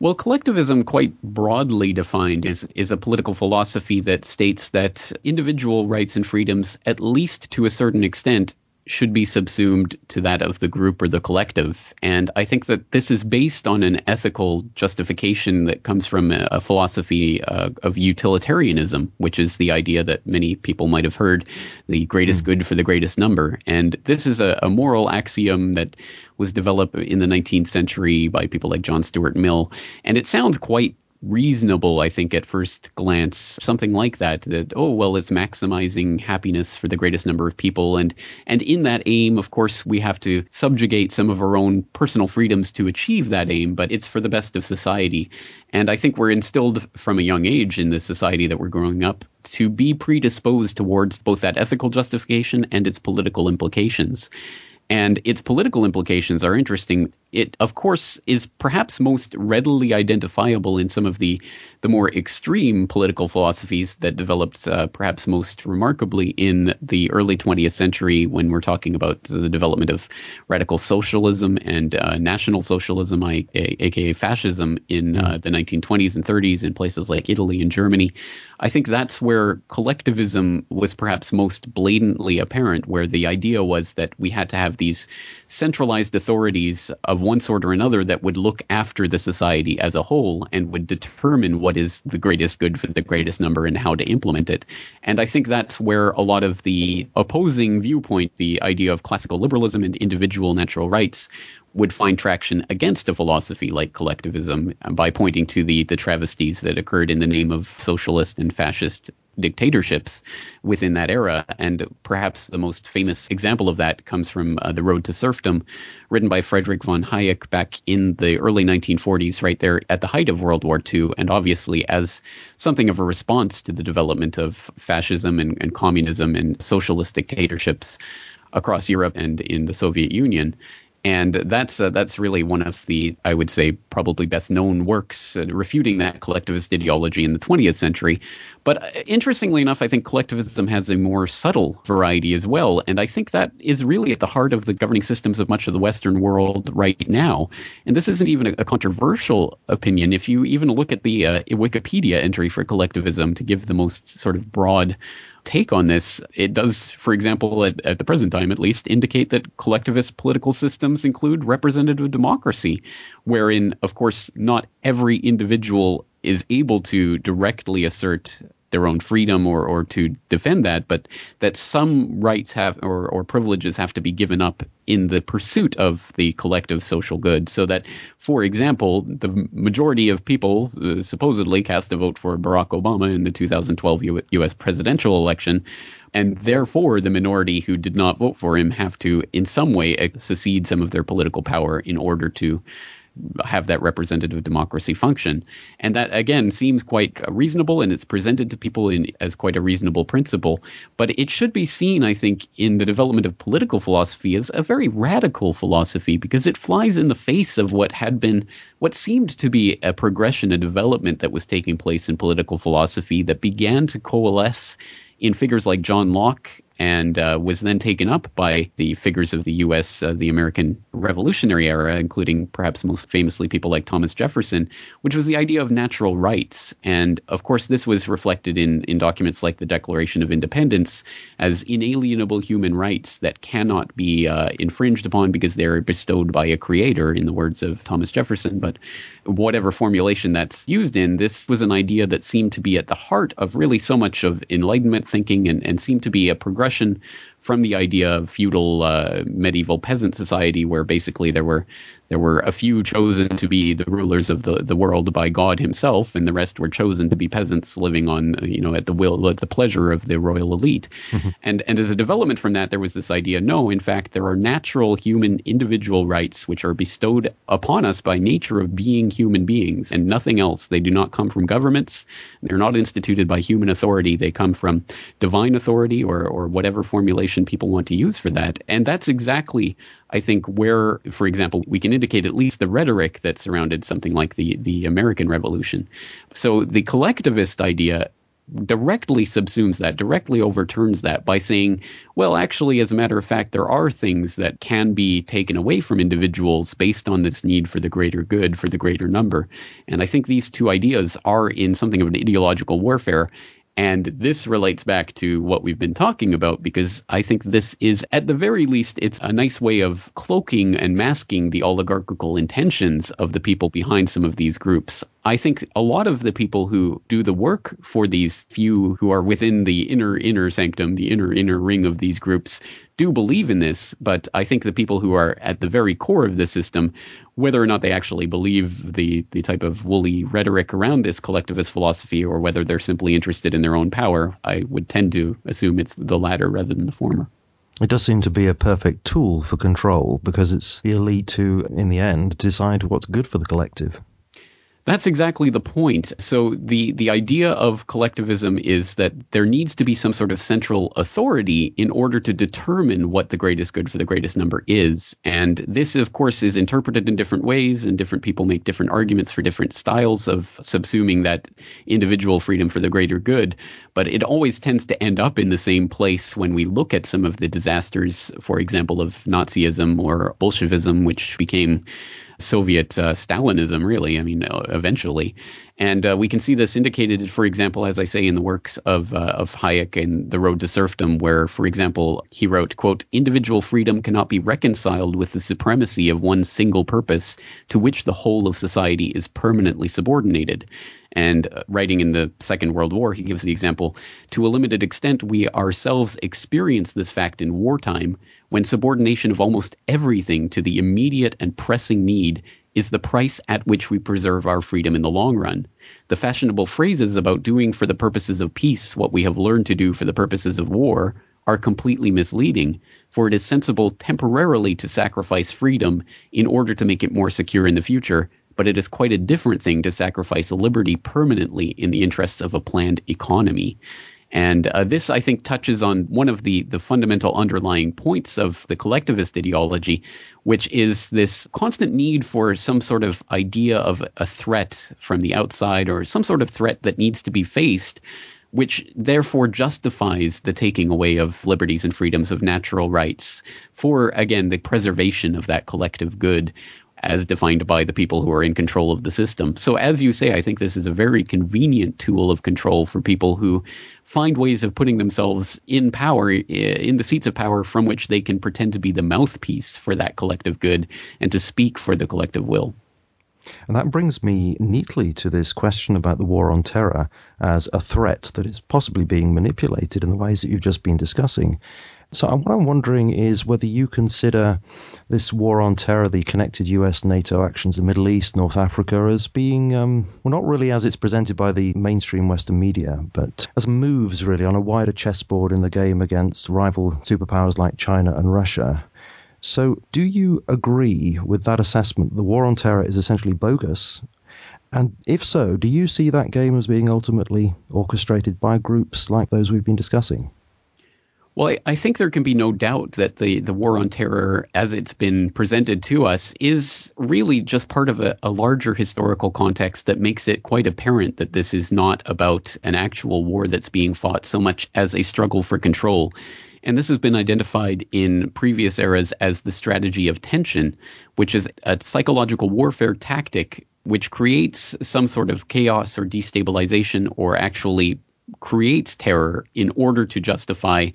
Well, collectivism, quite broadly defined, is, is a political philosophy that states that individual rights and freedoms, at least to a certain extent, should be subsumed to that of the group or the collective. And I think that this is based on an ethical justification that comes from a, a philosophy uh, of utilitarianism, which is the idea that many people might have heard the greatest mm. good for the greatest number. And this is a, a moral axiom that was developed in the 19th century by people like John Stuart Mill. And it sounds quite reasonable, I think, at first glance, something like that, that, oh, well, it's maximizing happiness for the greatest number of people. And, and in that aim, of course, we have to subjugate some of our own personal freedoms to achieve that aim, but it's for the best of society. And I think we're instilled from a young age in the society that we're growing up to be predisposed towards both that ethical justification and its political implications and its political implications are interesting. It, of course, is perhaps most readily identifiable in some of the the more extreme political philosophies that developed, uh, perhaps most remarkably, in the early 20th century when we're talking about the development of radical socialism and uh, national socialism, aka fascism, in uh, hmm. the 1920s and 30s in places like Italy and Germany. I think that's where collectivism was perhaps most blatantly apparent, where the idea was that we had to have these centralized authorities of one sort or another that would look after the society as a whole and would determine what is the greatest good for the greatest number and how to implement it. And I think that's where a lot of the opposing viewpoint, the idea of classical liberalism and individual natural rights, would find traction against a philosophy like collectivism by pointing to the, the travesties that occurred in the name of socialist and fascist dictatorships within that era. And perhaps the most famous example of that comes from uh, The Road to Serfdom, written by Friedrich von Hayek back in the early 1940s, right there at the height of World War II, and obviously as something of a response to the development of fascism and, and communism and socialist dictatorships across Europe and in the Soviet Union and that's uh, that's really one of the I would say probably best known works uh, refuting that collectivist ideology in the 20th century. But uh, interestingly enough, I think collectivism has a more subtle variety as well, and I think that is really at the heart of the governing systems of much of the Western world right now. And this isn't even a, a controversial opinion. If you even look at the uh, Wikipedia entry for collectivism to give the most sort of broad take on this, it does, for example, at, at, the present time at least, indicate that collectivist political systems include representative democracy, wherein, of course, not every individual is able to directly assert their own freedom or, or to defend that, but that some rights have or, or privileges have to be given up in the pursuit of the collective social good. So that, for example, the majority of people uh, supposedly cast a vote for Barack Obama in the 2012 U- U.S. presidential election. And therefore, the minority who did not vote for him have to, in some way, secede some of their political power in order to have that representative democracy function. And that, again, seems quite reasonable and it's presented to people in, as quite a reasonable principle. But it should be seen, I think, in the development of political philosophy as a very radical philosophy because it flies in the face of what had been, what seemed to be a progression, a development that was taking place in political philosophy that began to coalesce in figures like John Locke and uh, was then taken up by the figures of the U.S., uh, the American Revolutionary era, including perhaps most famously people like Thomas Jefferson, which was the idea of natural rights. And of course, this was reflected in, in documents like the Declaration of Independence as inalienable human rights that cannot be uh, infringed upon because they're bestowed by a creator, in the words of Thomas Jefferson. But whatever formulation that's used in, this was an idea that seemed to be at the heart of really so much of Enlightenment thinking and, and seemed to be a progression from the idea of feudal uh, medieval peasant society, where basically there were there were a few chosen to be the rulers of the, the world by God Himself, and the rest were chosen to be peasants living on you know at the will at the pleasure of the royal elite. Mm-hmm. And and as a development from that, there was this idea: no, in fact, there are natural human individual rights which are bestowed upon us by nature of being human beings, and nothing else. They do not come from governments. They're not instituted by human authority. They come from divine authority or or whatever formulation people want to use for that. And that's exactly, I think, where, for example, we can indicate at least the rhetoric that surrounded something like the, the American Revolution. So the collectivist idea directly subsumes that, directly overturns that by saying, well, actually, as a matter of fact, there are things that can be taken away from individuals based on this need for the greater good, for the greater number. And I think these two ideas are in something of an ideological warfare. And this relates back to what we've been talking about because I think this is, at the very least, it's a nice way of cloaking and masking the oligarchical intentions of the people behind some of these groups. I think a lot of the people who do the work for these few who are within the inner, inner sanctum, the inner, inner ring of these groups, do believe in this, but I think the people who are at the very core of the system, whether or not they actually believe the the type of woolly rhetoric around this collectivist philosophy, or whether they're simply interested in their own power, I would tend to assume it's the latter rather than the former. It does seem to be a perfect tool for control because it's the elite who, in the end, decide what's good for the collective. That's exactly the point. So the the idea of collectivism is that there needs to be some sort of central authority in order to determine what the greatest good for the greatest number is. And this of course is interpreted in different ways and different people make different arguments for different styles of subsuming that individual freedom for the greater good, but it always tends to end up in the same place when we look at some of the disasters, for example of Nazism or Bolshevism which became Soviet uh, Stalinism, really. I mean, uh, eventually. And uh, we can see this indicated, for example, as I say, in the works of, uh, of Hayek and The Road to Serfdom, where, for example, he wrote, quote, individual freedom cannot be reconciled with the supremacy of one single purpose to which the whole of society is permanently subordinated. And uh, writing in the Second World War, he gives the example to a limited extent, we ourselves experience this fact in wartime when subordination of almost everything to the immediate and pressing need is the price at which we preserve our freedom in the long run. The fashionable phrases about doing for the purposes of peace what we have learned to do for the purposes of war are completely misleading, for it is sensible temporarily to sacrifice freedom in order to make it more secure in the future, but it is quite a different thing to sacrifice a liberty permanently in the interests of a planned economy. And uh, this, I think, touches on one of the, the fundamental underlying points of the collectivist ideology, which is this constant need for some sort of idea of a threat from the outside or some sort of threat that needs to be faced, which therefore justifies the taking away of liberties and freedoms of natural rights for, again, the preservation of that collective good as defined by the people who are in control of the system. So, as you say, I think this is a very convenient tool of control for people who find ways of putting themselves in power, eh, in the seats of power from which they can pretend to be the mouthpiece for that collective good and to speak for the collective will. And that brings me neatly to this question about the war on terror as a threat that is possibly being manipulated in the ways that you've just been discussing. So, what I'm wondering is whether you consider this war on terror, the connected US NATO actions in the Middle East, North Africa, as being, um, well, not really as it's presented by the mainstream Western media, but as moves really on a wider chessboard in the game against rival superpowers like China and Russia. So, do you agree with that assessment? The war on terror is essentially bogus. And if so, do you see that game as being ultimately orchestrated by groups like those we've been discussing? Well, I, I think there can be no doubt that the, the war on terror, as it's been presented to us, is really just part of a, a larger historical context that makes it quite apparent that this is not about an actual war that's being fought so much as a struggle for control. And this has been identified in previous eras as the strategy of tension, which is a psychological warfare tactic which creates some sort of chaos or destabilization or actually creates terror in order to justify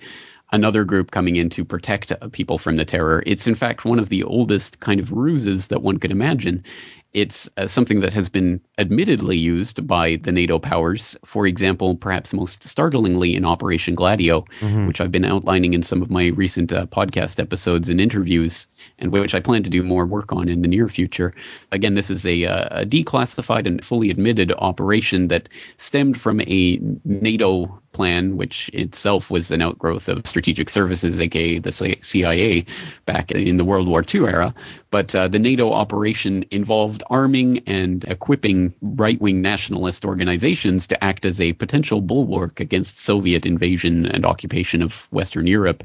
another group coming in to protect people from the terror. It's in fact one of the oldest kind of ruses that one could imagine. It's uh, something that has been admittedly used by the NATO powers. For example, perhaps most startlingly in Operation Gladio, mm-hmm. which I've been outlining in some of my recent uh, podcast episodes and interviews, and which I plan to do more work on in the near future. Again, this is a, uh, a declassified and fully admitted operation that stemmed from a NATO plan, which itself was an outgrowth of strategic services, aka the CIA, back in the World War II era. But uh, the NATO operation involved arming and equipping right wing nationalist organizations to act as a potential bulwark against Soviet invasion and occupation of Western Europe.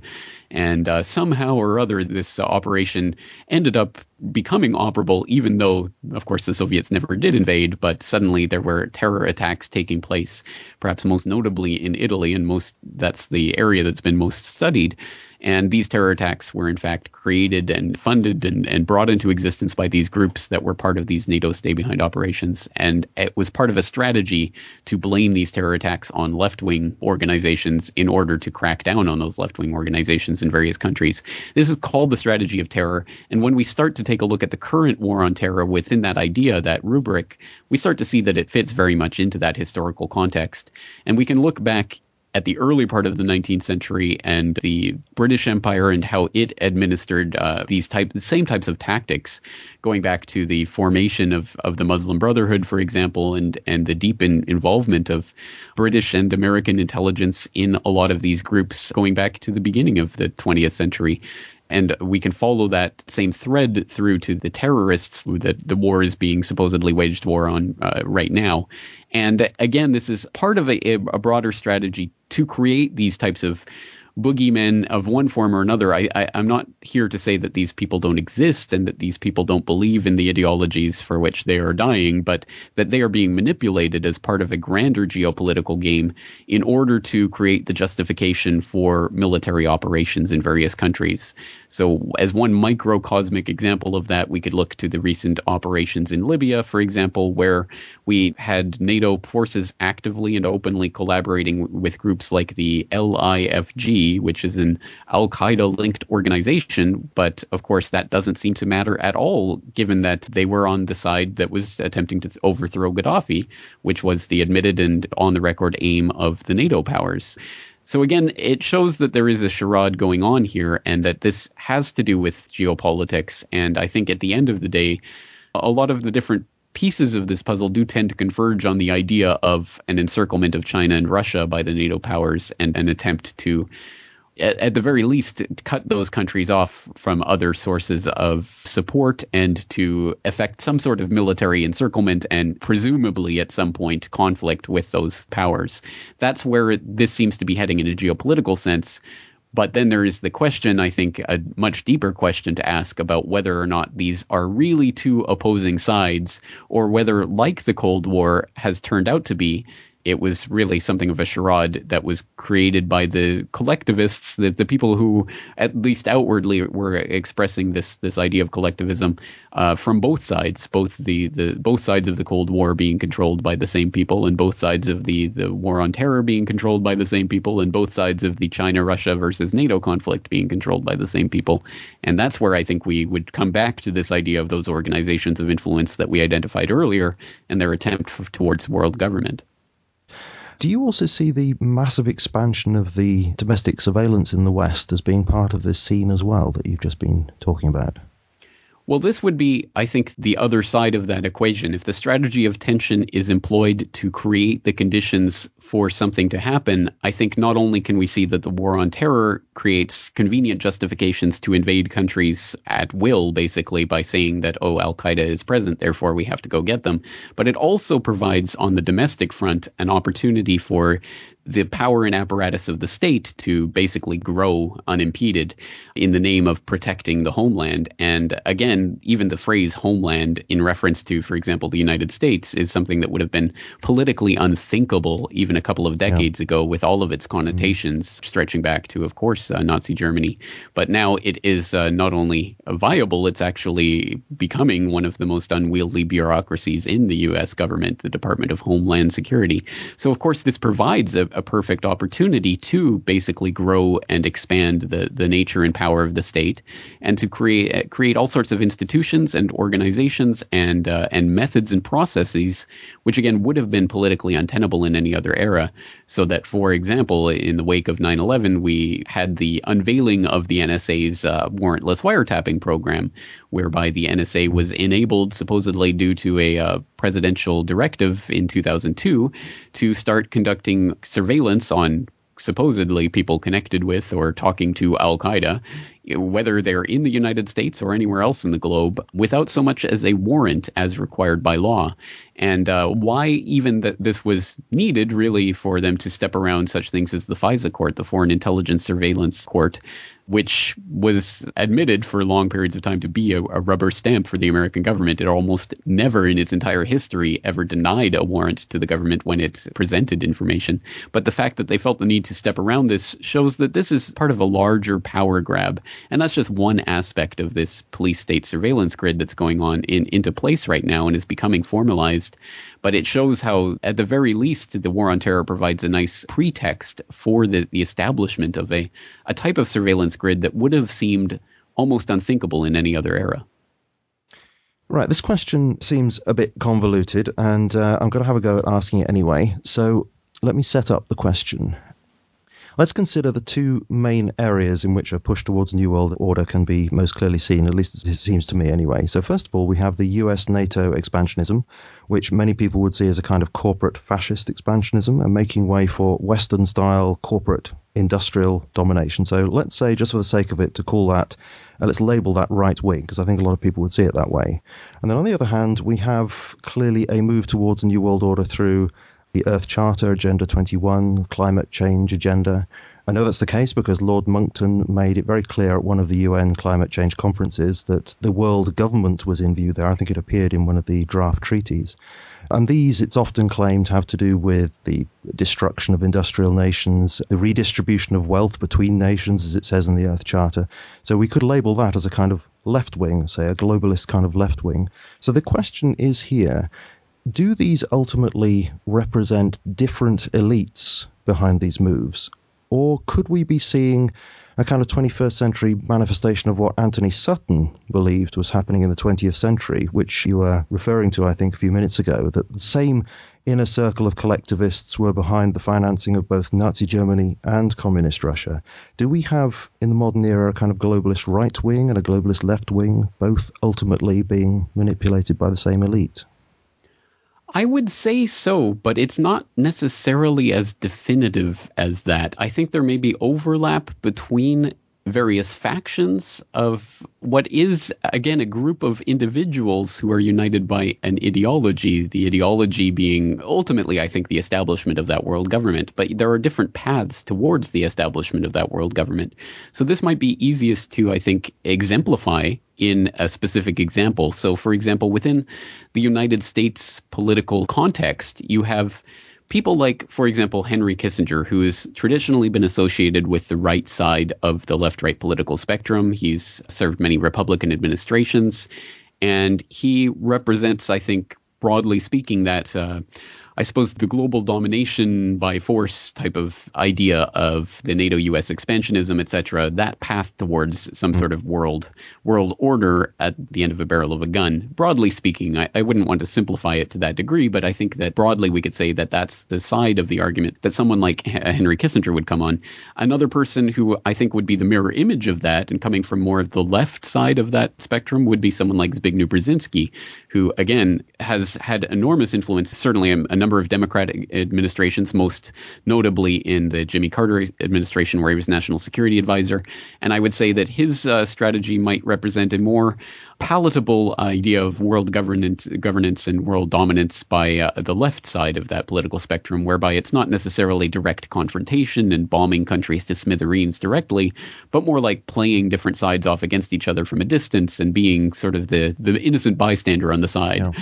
And uh, somehow or other, this uh, operation ended up becoming operable, even though, of course, the Soviets never did invade. But suddenly there were terror attacks taking place, perhaps most notably in Italy, and most that's the area that's been most studied. And these terror attacks were, in fact, created and funded and, and brought into existence by these groups that were part of these NATO stay behind operations. And it was part of a strategy to blame these terror attacks on left wing organizations in order to crack down on those left wing organizations in various countries. This is called the strategy of terror. And when we start to take a look at the current war on terror within that idea, that rubric, we start to see that it fits very much into that historical context. And we can look back at the early part of the 19th century and the British Empire and how it administered uh, these type the same types of tactics, going back to the formation of, of the Muslim Brotherhood, for example, and and the deep in, involvement of British and American intelligence in a lot of these groups, going back to the beginning of the 20th century. And we can follow that same thread through to the terrorists that the war is being supposedly waged war on uh, right now. And again, this is part of a, a broader strategy to create these types of boogeymen of one form or another. I, I, am not here to say that these people don't exist and that these people don't believe in the ideologies for which they are dying, but that they are being manipulated as part of a grander geopolitical game in order to create the justification for military operations in various countries. So, as one microcosmic example of that, we could look to the recent operations in Libya, for example, where we had NATO forces actively and openly collaborating with groups like the LIFG which is an Al Qaeda linked organization. But of course, that doesn't seem to matter at all, given that they were on the side that was attempting to overthrow Gaddafi, which was the admitted and on the record aim of the NATO powers. So again, it shows that there is a charade going on here and that this has to do with geopolitics. And I think at the end of the day, a lot of the different pieces of this puzzle do tend to converge on the idea of an encirclement of China and Russia by the NATO powers and an attempt to at, at the very least, cut those countries off from other sources of support and to effect some sort of military encirclement and presumably at some point conflict with those powers. That's where this seems to be heading in a geopolitical sense. But then there is the question, I think, a much deeper question to ask about whether or not these are really two opposing sides, or whether, like the Cold War has turned out to be, it was really something of a charade that was created by the collectivists, the, the people who, at least outwardly, were expressing this this idea of collectivism uh, from both sides, both the, the both sides of the Cold War being controlled by the same people, and both sides of the the war on terror being controlled by the same people, and both sides of the China Russia versus NATO conflict being controlled by the same people. And that's where I think we would come back to this idea of those organizations of influence that we identified earlier and their attempt f- towards world government. Do you also see the massive expansion of the domestic surveillance in the West as being part of this scene as well that you've just been talking about? Well, this would be, I think, the other side of that equation. If the strategy of tension is employed to create the conditions for something to happen, I think not only can we see that the war on terror creates convenient justifications to invade countries at will, basically, by saying that, oh, Al Qaeda is present, therefore we have to go get them, but it also provides on the domestic front an opportunity for the power and apparatus of the state to basically grow unimpeded in the name of protecting the homeland. And again, even the phrase homeland in reference to, for example, the United States is something that would have been politically unthinkable even a couple of decades yeah. ago with all of its connotations mm-hmm. stretching back to, of course, uh, Nazi Germany. But now it is uh, not only viable, it's actually becoming one of the most unwieldy bureaucracies in the U.S. government, the Department of Homeland Security. So, of course, this provides a, a perfect opportunity to basically grow and expand the, the nature and power of the state and to create uh, create all sorts of institutions and organizations and uh, and methods and processes which again would have been politically untenable in any other era. So that for example in the wake of 9/11 we had the unveiling of the NSA's uh, warrantless wiretapping program whereby the NSA was enabled supposedly due to a uh, presidential directive in 2002 to start conducting surveillance on supposedly people connected with or talking to Al Qaeda, whether they're in the United States or anywhere else in the globe, without so much as a warrant as required by law. And uh, why even that this was needed, really, for them to step around such things as the FISA court, the Foreign Intelligence Surveillance Court, which was admitted for long periods of time to be a, a, rubber stamp for the American government. It almost never in its entire history ever denied a warrant to the government when it presented information. But the fact that they felt the need to step around this shows that this is part of a larger power grab. And that's just one aspect of this police state surveillance grid that's going on in, into place right now and is becoming formalized but it shows how, at the very least, the war on terror provides a nice pretext for the, the establishment of a, a type of surveillance grid that would have seemed almost unthinkable in any other era. Right, this question seems a bit convoluted, and uh, I'm going to have a go at asking it anyway. So let me set up the question. Let's consider the two main areas in which a push towards New World Order can be most clearly seen, at least it seems to me anyway. So, first of all, we have the US NATO expansionism, which many people would see as a kind of corporate fascist expansionism and making way for Western style corporate industrial domination. So, let's say, just for the sake of it, to call that, uh, let's label that right wing, because I think a lot of people would see it that way. And then on the other hand, we have clearly a move towards a New World Order through the Earth Charter, Agenda 21, climate change agenda. I know that's the case because Lord Monckton made it very clear at one of the UN climate change conferences that the world government was in view there. I think it appeared in one of the draft treaties. And these, it's often claimed, have to do with the destruction of industrial nations, the redistribution of wealth between nations, as it says in the Earth Charter. So we could label that as a kind of left wing, say a globalist kind of left wing. So the question is here do these ultimately represent different elites behind these moves? Or could we be seeing a kind of 21st century manifestation of what Antony Sutton believed was happening in the 20th century, which you were referring to, I think, a few minutes ago, that the same inner circle of collectivists were behind the financing of both Nazi Germany and Communist Russia. Do we have, in the modern era, a kind of globalist right wing and a globalist left wing, both ultimately being manipulated by the same elite? I would say so, but it's not necessarily as definitive as that. I think there may be overlap between various factions of what is, again, a group of individuals who are united by an ideology, the ideology being ultimately, I think, the establishment of that world government. But there are different paths towards the establishment of that world government. So this might be easiest to, I think, exemplify in a specific example. So, for example, within the United States political context, you have people like, for example, Henry Kissinger, who has traditionally been associated with the right side of the left right political spectrum. He's served many Republican administrations, and he represents, I think, broadly speaking, that. Uh, I suppose the global domination by force type of idea of the NATO US expansionism, et cetera, that path towards some sort of world world order at the end of a barrel of a gun. Broadly speaking, I, I wouldn't want to simplify it to that degree, but I think that broadly we could say that that's the side of the argument that someone like uh, Henry Kissinger would come on. Another person who I think would be the mirror image of that and coming from more of the left side of that spectrum would be someone like Zbigniew Brzezinski, who again has had enormous influence, certainly a, a number number of Democratic administrations, most notably in the Jimmy Carter administration, where he was national security advisor. And I would say that his uh, strategy might represent a more palatable idea of world governance, governance and world dominance by uh, the left side of that political spectrum, whereby it's not necessarily direct confrontation and bombing countries to smithereens directly, but more like playing different sides off against each other from a distance and being sort of the the innocent bystander on the side. Yeah.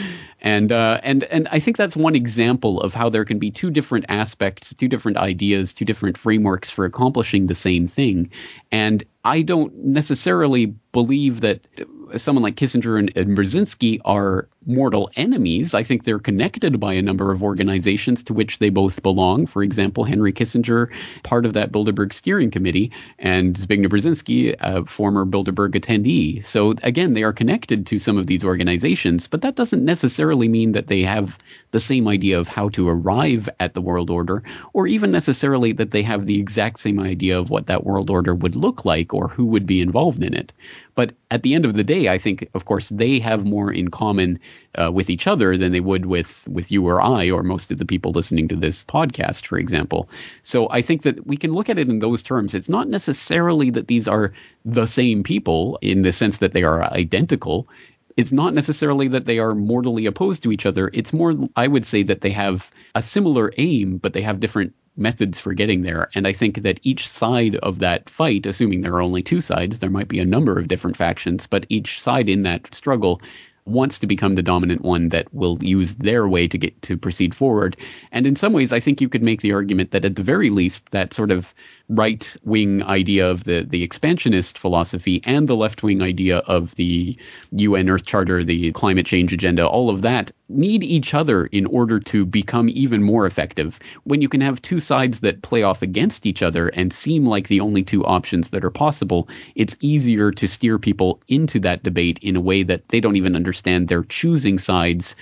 And uh, and and I think that's one example of how there can be two different aspects, two different ideas, two different frameworks for accomplishing the same thing. And I don't necessarily believe that someone like Kissinger and, and Brzezinski are mortal enemies. I think they're connected by a number of organizations to which they both belong. For example, Henry Kissinger, part of that Bilderberg steering committee, and Zbigniew Brzezinski, a former Bilderberg attendee. So again, they are connected to some of these organizations, but that doesn't necessarily mean that they have the same idea of how to arrive at the world order, or even necessarily that they have the exact same idea of what that world order would look like or who would be involved in it. But at the end of the day, I think, of course, they have more in common uh, with each other than they would with with you or I or most of the people listening to this podcast, for example. So I think that we can look at it in those terms. It's not necessarily that these are the same people in the sense that they are identical. It's not necessarily that they are mortally opposed to each other. It's more, I would say, that they have a similar aim, but they have different methods for getting there. And I think that each side of that fight, assuming there are only two sides, there might be a number of different factions, but each side in that struggle wants to become the dominant one that will use their way to get to proceed forward. And in some ways, I think you could make the argument that at the very least, that sort of right wing idea of the, the expansionist philosophy and the left wing idea of the UN Earth Charter, the climate change agenda, all of that need each other in order to become even more effective. When you can have two sides that play off against each other and seem like the only two options that are possible, it's easier to steer people into that debate in a way that they don't even understand they're choosing sides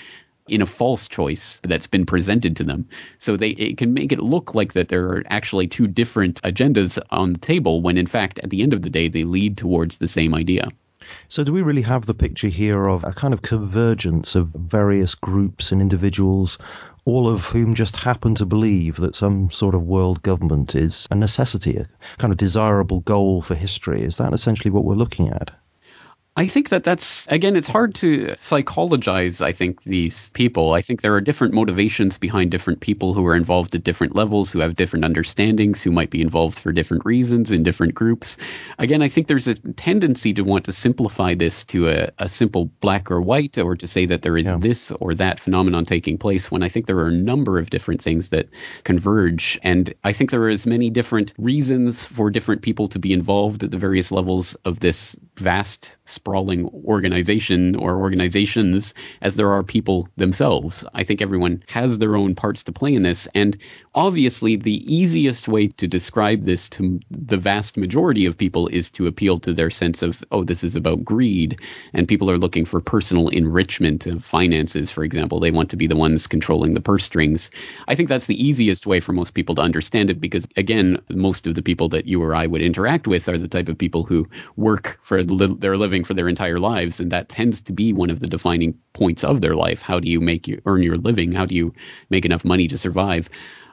in a false choice that's been presented to them. So they it can make it look like that there are actually two different agendas on the table when in fact at the end of the day they lead towards the same idea. So, do we really have the picture here of a kind of convergence of various groups and individuals, all of whom just happen to believe that some sort of world government is a necessity, a kind of desirable goal for history? Is that essentially what we're looking at? I think that that's, again, it's hard to psychologize, I think, these people. I think there are different motivations behind different people who are involved at different levels, who have different understandings, who might be involved for different reasons in different groups. Again, I think there's a tendency to want to simplify this to a, a simple black or white, or to say that there is yeah. this or that phenomenon taking place, when I think there are a number of different things that converge. And I think there are as many different reasons for different people to be involved at the various levels of this vast sprawling organization or organizations as there are people themselves. I think everyone has their own parts to play in this. And obviously, the easiest way to describe this to the vast majority of people is to appeal to their sense of, oh, this is about greed. And people are looking for personal enrichment of finances, for example. They want to be the ones controlling the purse strings. I think that's the easiest way for most people to understand it because, again, most of the people that you or I would interact with are the type of people who work for their living for their entire lives, and that tends to be one of the defining points of their life. How do you make you earn your living? How do you make enough money to survive?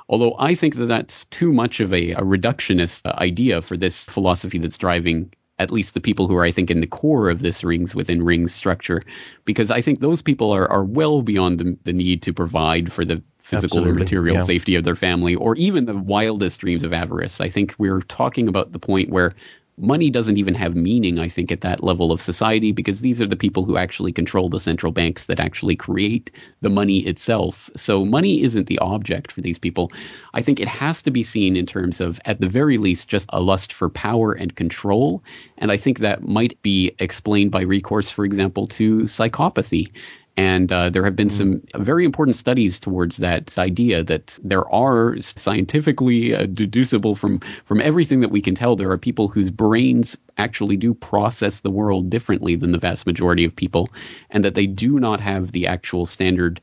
Although I think that that's too much of a, a reductionist uh, idea for this philosophy that's driving at least the people who are, I think, in the core of this rings within rings structure, because I think those people are, are well beyond the, the need to provide for the physical Absolutely, or material yeah. safety of their family or even the wildest dreams of avarice. I think we're talking about the point where money doesn't even have meaning, I think, at that level of society because these are the people who actually control the central banks that actually create the money itself. So money isn't the object for these people. I think it has to be seen in terms of, at the very least, just a lust for power and control. And I think that might be explained by recourse, for example, to psychopathy. And uh, there have been mm-hmm. some very important studies towards that idea that there are scientifically uh, deducible from from everything that we can tell. There are people whose brains actually do process the world differently than the vast majority of people, and that they do not have the actual standard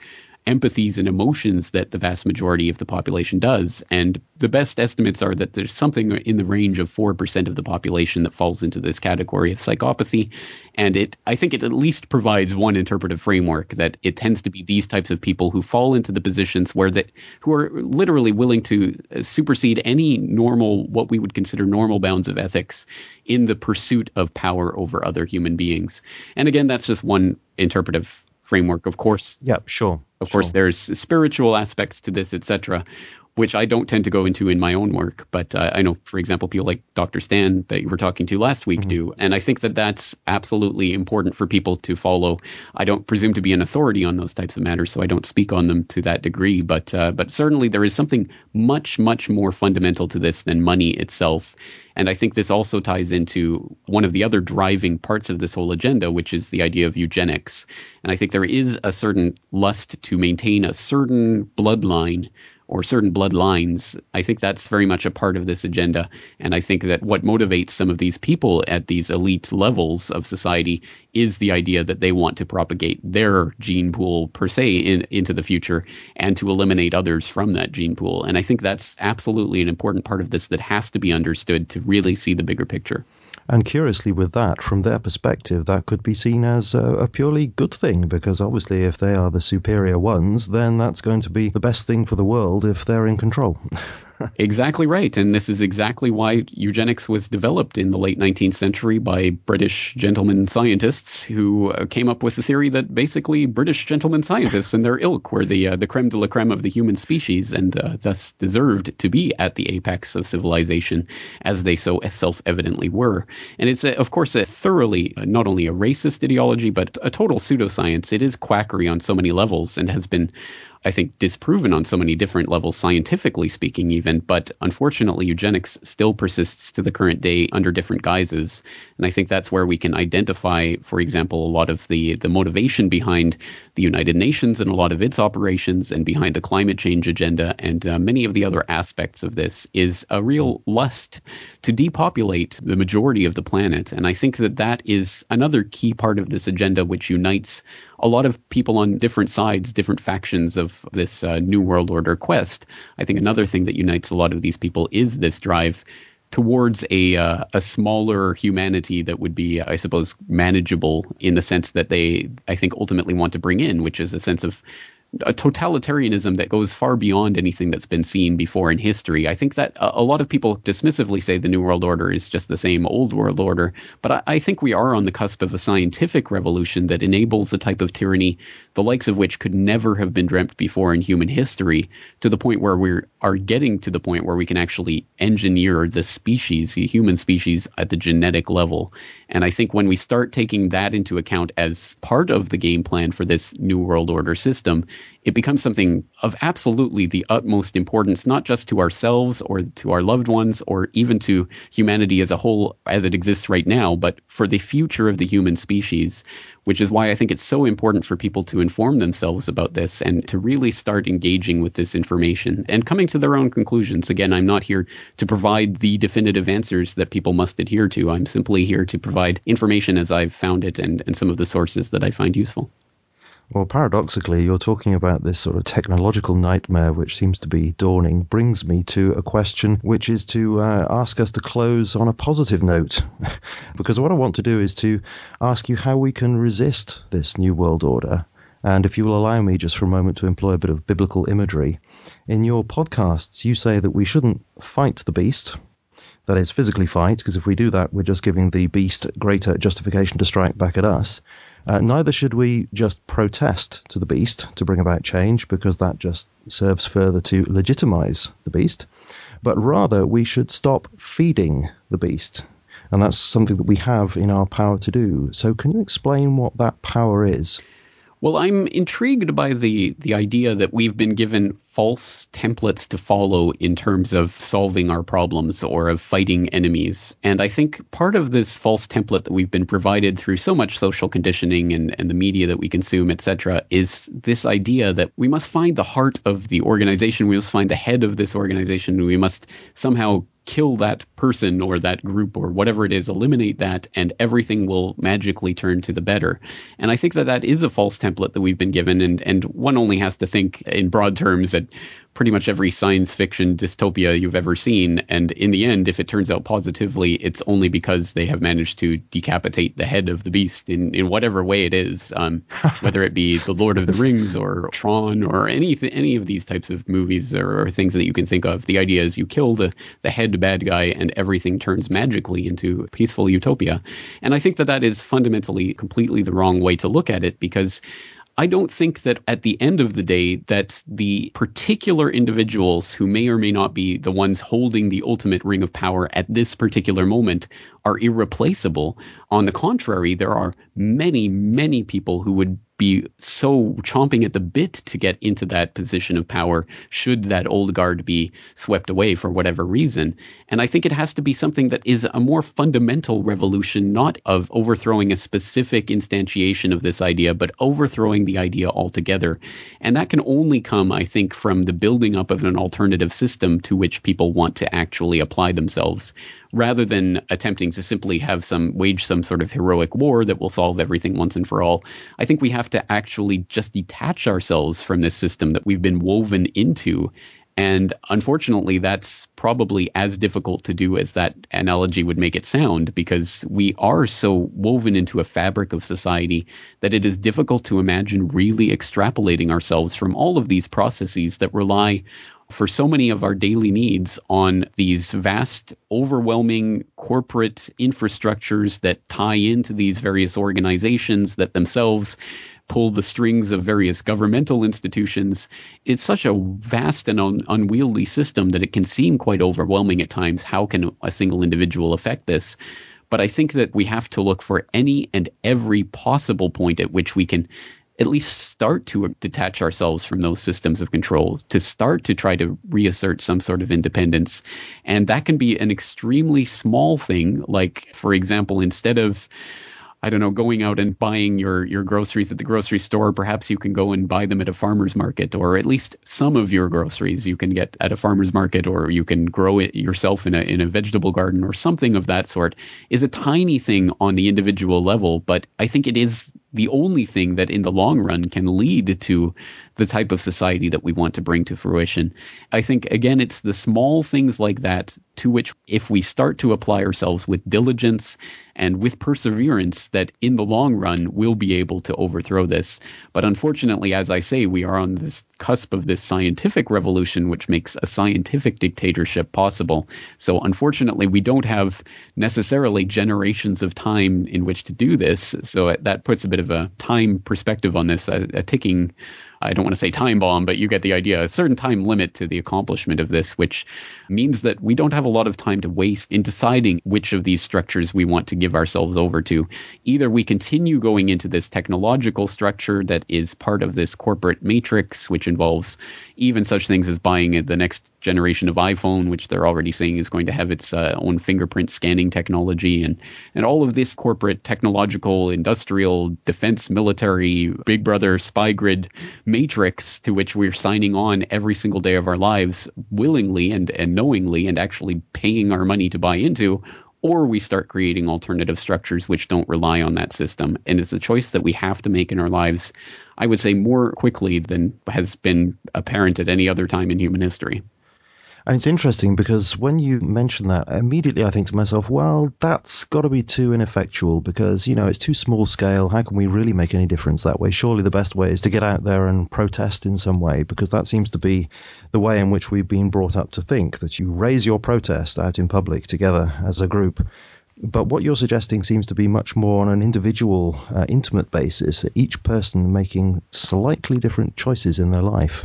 empathies and emotions that the vast majority of the population does. And the best estimates are that there's something in the range of 4% of the population that falls into this category of psychopathy. And it, I think it at least provides one interpretive framework that it tends to be these types of people who fall into the positions where that, who are literally willing to uh, supersede any normal, what we would consider normal bounds of ethics in the pursuit of power over other human beings. And again, that's just one interpretive framework. Of course, yeah, sure. Of course, there's spiritual aspects to this, etc which I don't tend to go into in my own work. But uh, I know, for example, people like Dr. Stan that you were talking to last week mm-hmm. do. And I think that that's absolutely important for people to follow. I don't presume to be an authority on those types of matters, so I don't speak on them to that degree. But uh, but certainly there is something much much more fundamental to this than money itself. And I think this also ties into one of the other driving parts of this whole agenda, which is the idea of eugenics. And I think there is a certain lust to maintain a certain bloodline or certain bloodlines. I think that's very much a part of this agenda. And I think that what motivates some of these people at these elite levels of society is the idea that they want to propagate their gene pool per se in, into the future and to eliminate others from that gene pool. And I think that's absolutely an important part of this that has to be understood to really see the bigger picture. And curiously, with that, from their perspective, that could be seen as a, a, purely good thing because obviously, if they are the superior ones, then that's going to be the best thing for the world if they're in control. exactly right. And this is exactly why eugenics was developed in the late 19th century by British gentlemen scientists who uh, came up with the theory that basically British gentlemen scientists and their ilk were the uh, the creme de la creme of the human species and uh, thus deserved to be at the apex of civilization as they so self-evidently were. And it's, a, of course, a thoroughly uh, not only a racist ideology, but a total pseudoscience. It is quackery on so many levels and has been I think, disproven on so many different levels, scientifically speaking, even. But unfortunately, eugenics still persists to the current day under different guises. And I think that's where we can identify, for example, a lot of the, the motivation behind the United Nations and a lot of its operations and behind the climate change agenda and uh, many of the other aspects of this is a real lust to depopulate the majority of the planet. And I think that that is another key part of this agenda, which unites a lot of people on different sides, different factions of this uh, New World Order quest. I think another thing that unites a lot of these people is this drive towards a uh, a smaller humanity that would be, I suppose, manageable in the sense that they, I think, ultimately want to bring in, which is a sense of a totalitarianism that goes far beyond anything that's been seen before in history. I think that a, lot of people dismissively say the New World Order is just the same old world order, but I, I think we are on the cusp of a scientific revolution that enables a type of tyranny the likes of which could never have been dreamt before in human history, to the point where we are getting to the point where we can actually engineer the species, the human species, at the genetic level. And I think when we start taking that into account as part of the game plan for this New World Order system, it becomes something of absolutely the utmost importance, not just to ourselves or to our loved ones or even to humanity as a whole as it exists right now, but for the future of the human species, which is why I think it's so important for people to inform themselves about this and to really start engaging with this information and coming to their own conclusions. Again, I'm not here to provide the definitive answers that people must adhere to. I'm simply here to provide information as I've found it and, and some of the sources that I find useful. Well, paradoxically, you're talking about this sort of technological nightmare which seems to be dawning, brings me to a question which is to uh, ask us to close on a positive note. because what I want to do is to ask you how we can resist this New World Order. And if you will allow me just for a moment to employ a bit of biblical imagery, in your podcasts, you say that we shouldn't fight the beast, that is, physically fight, because if we do that, we're just giving the beast greater justification to strike back at us. Uh, neither should we just protest to the beast to bring about change, because that just serves further to legitimize the beast, but rather we should stop feeding the beast. And that's something that we have in our power to do. So, can you explain what that power is? Well, I'm intrigued by the the idea that we've been given false templates to follow in terms of solving our problems or of fighting enemies. And I think part of this false template that we've been provided through so much social conditioning and, and the media that we consume, etc., is this idea that we must find the heart of the organization, we must find the head of this organization, we must somehow kill that person or that group or whatever it is, eliminate that, and everything will magically turn to the better. And I think that that is a false template that we've been given, and and one only has to think in broad terms that pretty much every science fiction dystopia you've ever seen. And in the end, if it turns out positively, it's only because they have managed to decapitate the head of the beast in, in whatever way it is, um, whether it be The Lord of the Rings or Tron or any any of these types of movies or, or things that you can think of. The idea is you kill the, the head bad guy and everything turns magically into peaceful utopia. And I think that that is fundamentally completely the wrong way to look at it because I don't think that at the end of the day that the particular individuals who may or may not be the ones holding the ultimate ring of power at this particular moment are irreplaceable. On the contrary, there are many, many people who would be so chomping at the bit to get into that position of power should that old guard be swept away for whatever reason. And I think it has to be something that is a more fundamental revolution, not of overthrowing a specific instantiation of this idea, but overthrowing the idea altogether. And that can only come, I think, from the building up of an alternative system to which people want to actually apply themselves rather than attempting to simply have some wage some sort of heroic war that will solve everything once and for all. I think we have to actually just detach ourselves from this system that we've been woven into. And unfortunately, that's probably as difficult to do as that analogy would make it sound because we are so woven into a fabric of society that it is difficult to imagine really extrapolating ourselves from all of these processes that rely for so many of our daily needs on these vast, overwhelming corporate infrastructures that tie into these various organizations that themselves pull the strings of various governmental institutions. It's such a vast and un- unwieldy system that it can seem quite overwhelming at times. How can a single individual affect this? But I think that we have to look for any and every possible point at which we can at least start to detach ourselves from those systems of controls, to start to try to reassert some sort of independence. And that can be an extremely small thing, like, for example, instead of I don't know, going out and buying your your groceries at the grocery store, perhaps you can go and buy them at a farmer's market, or at least some of your groceries you can get at a farmer's market, or you can grow it yourself in a in a vegetable garden or something of that sort. Is a tiny thing on the individual level, but I think it is the only thing that in the long run can lead to the type of society that we want to bring to fruition. I think, again, it's the small things like that to which, if we start to apply ourselves with diligence and with perseverance, that in the long run we'll be able to overthrow this. But unfortunately, as I say, we are on this cusp of this scientific revolution, which makes a scientific dictatorship possible. So unfortunately, we don't have necessarily generations of time in which to do this. So that puts a bit of a time perspective on this, a, a ticking I don't want to say time bomb, but you get the idea, a certain time limit to the accomplishment of this, which means that we don't have a lot of time to waste in deciding which of these structures we want to give ourselves over to. Either we continue going into this technological structure that is part of this corporate matrix, which involves even such things as buying the next generation of iPhone, which they're already saying is going to have its uh, own fingerprint scanning technology, and and all of this corporate technological, industrial, defense, military, Big Brother, spy grid matrix to which we're signing on every single day of our lives willingly and and knowingly, and actually paying our money to buy into, or we start creating alternative structures which don't rely on that system. And it's a choice that we have to make in our lives, I would say, more quickly than has been apparent at any other time in human history. And it's interesting because when you mention that, immediately I think to myself, well, that's got to be too ineffectual because, you know, it's too small scale. How can we really make any difference that way? Surely the best way is to get out there and protest in some way because that seems to be the way in which we've been brought up to think that you raise your protest out in public together as a group. But what you're suggesting seems to be much more on an individual, uh, intimate basis, each person making slightly different choices in their life.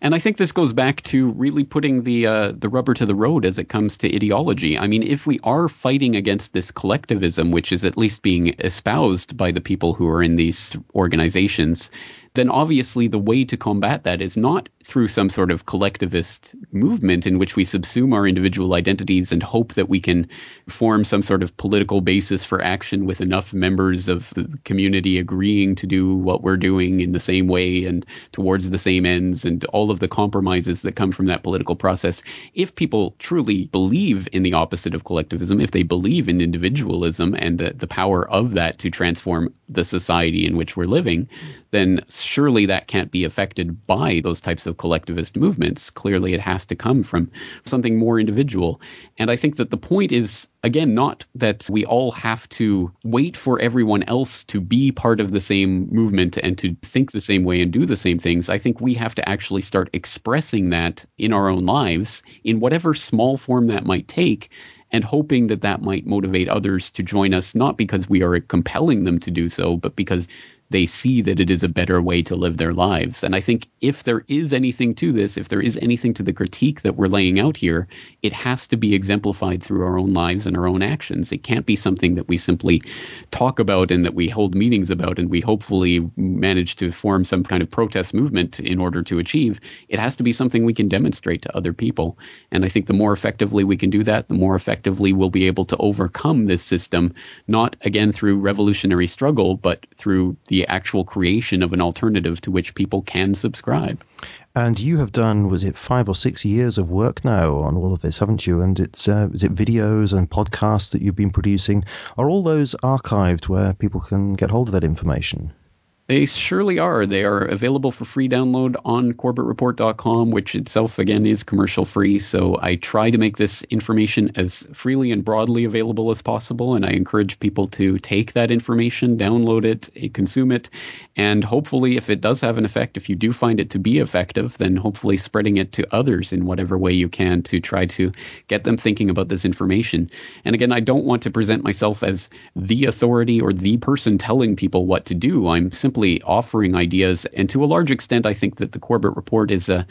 And I think this goes back to really putting the uh, the rubber to the road as it comes to ideology. I mean, if we are fighting against this collectivism, which is at least being espoused by the people who are in these organizations, then obviously the way to combat that is not through some sort of collectivist movement in which we subsume our individual identities and hope that we can form some sort of political basis for action with enough members of the community agreeing to do what we're doing in the same way and towards the same ends and all of the compromises that come from that political process. If people truly believe in the opposite of collectivism, if they believe in individualism and the, the power of that to transform the society in which we're living, then surely that can't be affected by those types of collectivist movements. Clearly, it has to come from something more individual. And I think that the point is, again, not that we all have to wait for everyone else to be part of the same movement and to think the same way and do the same things. I think we have to actually start expressing that in our own lives in whatever small form that might take and hoping that that might motivate others to join us, not because we are compelling them to do so, but because they see that it is a better way to live their lives. And I think if there is anything to this, if there is anything to the critique that we're laying out here, it has to be exemplified through our own lives and our own actions. It can't be something that we simply talk about and that we hold meetings about and we hopefully manage to form some kind of protest movement in order to achieve. It has to be something we can demonstrate to other people. And I think the more effectively we can do that, the more effectively we'll be able to overcome this system, not again through revolutionary struggle, but through the the actual creation of an alternative to which people can subscribe. And you have done, was it five or six years of work now on all of this, haven't you? And it's uh, is it videos and podcasts that you've been producing? Are all those archived where people can get hold of that information? They surely are. They are available for free download on corbettreport.com, which itself, again, is commercial free. So I try to make this information as freely and broadly available as possible. And I encourage people to take that information, download it, eh, consume it. And hopefully, if it does have an effect, if you do find it to be effective, then hopefully spreading it to others in whatever way you can to try to get them thinking about this information. And again, I don't want to present myself as the authority or the person telling people what to do. I'm simply simply offering ideas. And to a large extent, I think that the Corbett Report is a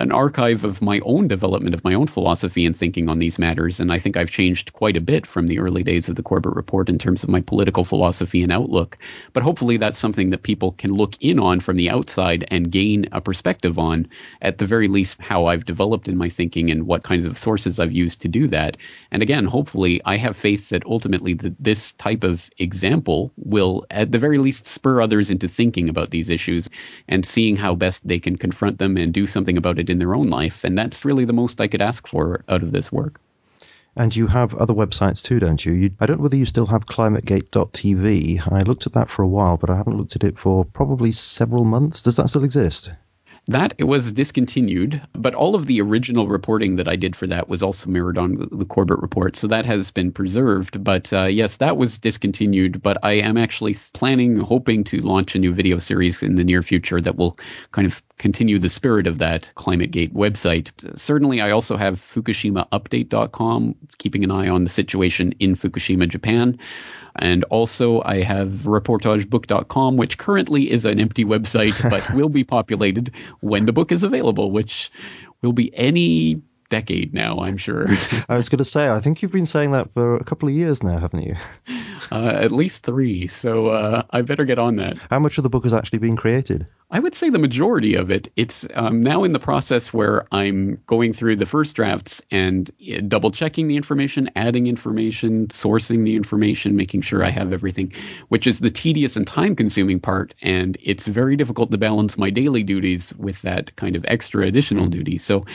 an archive of my own development of my own philosophy and thinking on these matters. And I think I've changed quite a bit from the early days of the Corbett Report in terms of my political philosophy and outlook. But hopefully, that's something that people can look in on from the outside and gain a perspective on, at the very least, how I've developed in my thinking and what kinds of sources I've used to do that. And again, hopefully, I have faith that ultimately the, this type of example will, at the very least, spur others into thinking about these issues and seeing how best they can confront them and do something about it in their own life. And that's really the most I could ask for out of this work. And you have other websites too, don't you? you? I don't know whether you still have climategate.tv. I looked at that for a while, but I haven't looked at it for probably several months. Does that still exist? That it was discontinued, but all of the original reporting that I did for that was also mirrored on the Corbett report, so that has been preserved. But uh, yes, that was discontinued. But I am actually planning, hoping to launch a new video series in the near future that will kind of continue the spirit of that ClimateGate website. Certainly, I also have FukushimaUpdate.com, keeping an eye on the situation in Fukushima, Japan. And also, I have reportagebook.com, which currently is an empty website, but will be populated when the book is available, which will be any decade now, I'm sure. I was going to say, I think you've been saying that for a couple of years now, haven't you? Uh, at least three. So uh, I better get on that. How much of the book has actually been created? I would say the majority of it. It's um, now in the process where I'm going through the first drafts and uh, double checking the information, adding information, sourcing the information, making sure I have everything, which is the tedious and time consuming part. And it's very difficult to balance my daily duties with that kind of extra additional mm. duty. So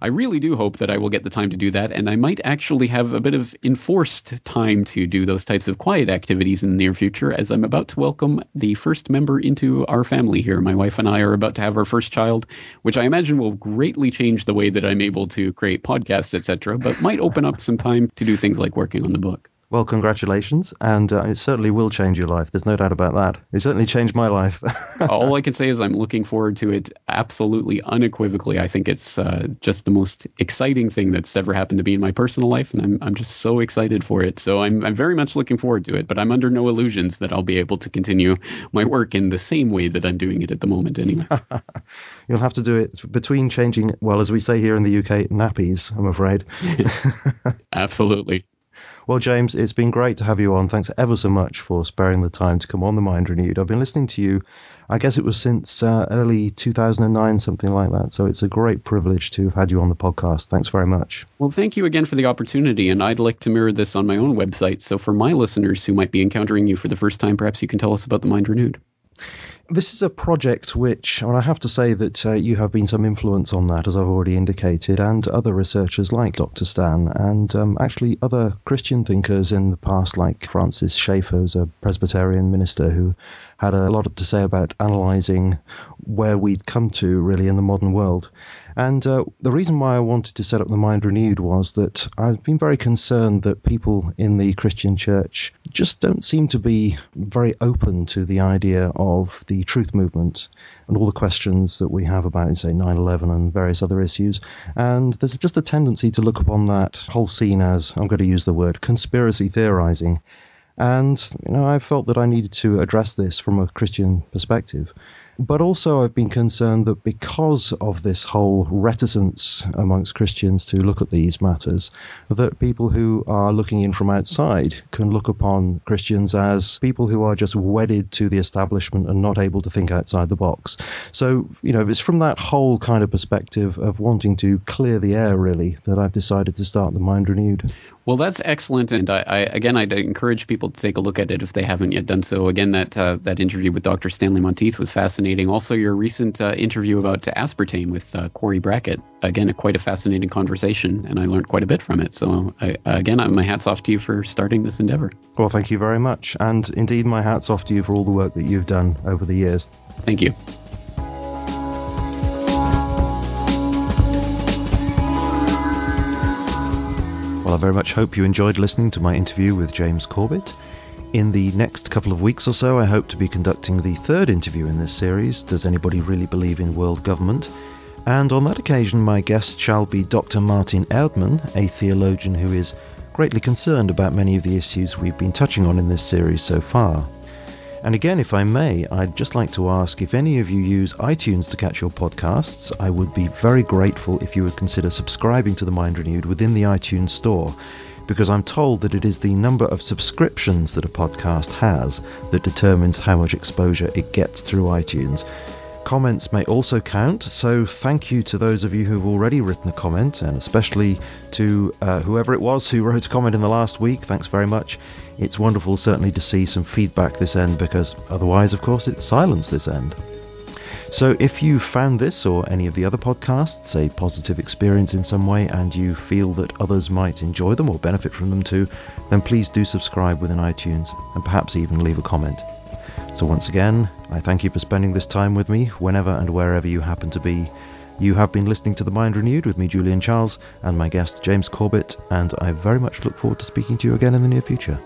I really do hope that I will get the time to do that. And I might actually have a bit of enforced time to do those types of quiet activities in the near future as I'm about to welcome the first member into our family here, my wife and I are about to have our first child, which I imagine will greatly change the way that I'm able to create podcasts, etc., but might open up some time to do things like working on the book. Well, congratulations, and uh, it certainly will change your life. There's no doubt about that. It certainly changed my life. All I can say is I'm looking forward to it absolutely unequivocally. I think it's uh, just the most exciting thing that's ever happened to me in my personal life, and I'm I'm just so excited for it. So I'm I'm very much looking forward to it. But I'm under no illusions that I'll be able to continue my work in the same way that I'm doing it at the moment. Anyway, you'll have to do it between changing. Well, as we say here in the UK, nappies. I'm afraid. Absolutely. Well, James, it's been great to have you on. Thanks ever so much for sparing the time to come on the Mind Renewed. I've been listening to you, I guess it was since uh, early 2009, something like that. So it's a great privilege to have had you on the podcast. Thanks very much. Well, thank you again for the opportunity. And I'd like to mirror this on my own website. So for my listeners who might be encountering you for the first time, perhaps you can tell us about the Mind Renewed this is a project which, and I have to say that uh, you have been some influence on that, as I've already indicated, and other researchers like Dr. Stan, and um, actually other Christian thinkers in the past, like Francis Schaeffer, who's a Presbyterian minister who had a lot to say about analysing where we'd come to really in the modern world. And uh, the reason why I wanted to set up the Mind Renewed was that I've been very concerned that people in the Christian church just don't seem to be very open to the idea of the truth movement and all the questions that we have about, say, 9 11 and various other issues. And there's just a tendency to look upon that whole scene as, I'm going to use the word, conspiracy theorizing. And, you know, I felt that I needed to address this from a Christian perspective. But also, I've been concerned that because of this whole reticence amongst Christians to look at these matters, that people who are looking in from outside can look upon Christians as people who are just wedded to the establishment and not able to think outside the box. So, you know, it's from that whole kind of perspective of wanting to clear the air, really, that I've decided to start the Mind Renewed. Well, that's excellent, and I, I, again, I'd encourage people to take a look at it if they haven't yet done so. Again, that uh, that interview with Dr. Stanley Monteith was fascinating. Also, your recent uh, interview about aspartame with uh, Cori Brackett. Again, a, quite a fascinating conversation, and I learned quite a bit from it. So, I, again, my hats off to you for starting this endeavor. Well, thank you very much, and indeed, my hats off to you for all the work that you've done over the years. Thank you. Well, I very much hope you enjoyed listening to my interview with James Corbett. In the next couple of weeks or so, I hope to be conducting the third interview in this series Does Anybody Really Believe in World Government? And on that occasion, my guest shall be Dr. Martin Erdmann, a theologian who is greatly concerned about many of the issues we've been touching on in this series so far. And again, if I may, I'd just like to ask if any of you use iTunes to catch your podcasts, I would be very grateful if you would consider subscribing to The Mind Renewed within the iTunes store, because I'm told that it is the number of subscriptions that a podcast has that determines how much exposure it gets through iTunes. Comments may also count, so thank you to those of you who've already written a comment, and especially to uh, whoever it was who wrote a comment in the last week. Thanks very much. It's wonderful, certainly, to see some feedback this end because otherwise, of course, it's silence this end. So, if you found this or any of the other podcasts a positive experience in some way and you feel that others might enjoy them or benefit from them too, then please do subscribe within iTunes and perhaps even leave a comment. So, once again, I thank you for spending this time with me whenever and wherever you happen to be. You have been listening to The Mind Renewed with me, Julian Charles, and my guest, James Corbett, and I very much look forward to speaking to you again in the near future.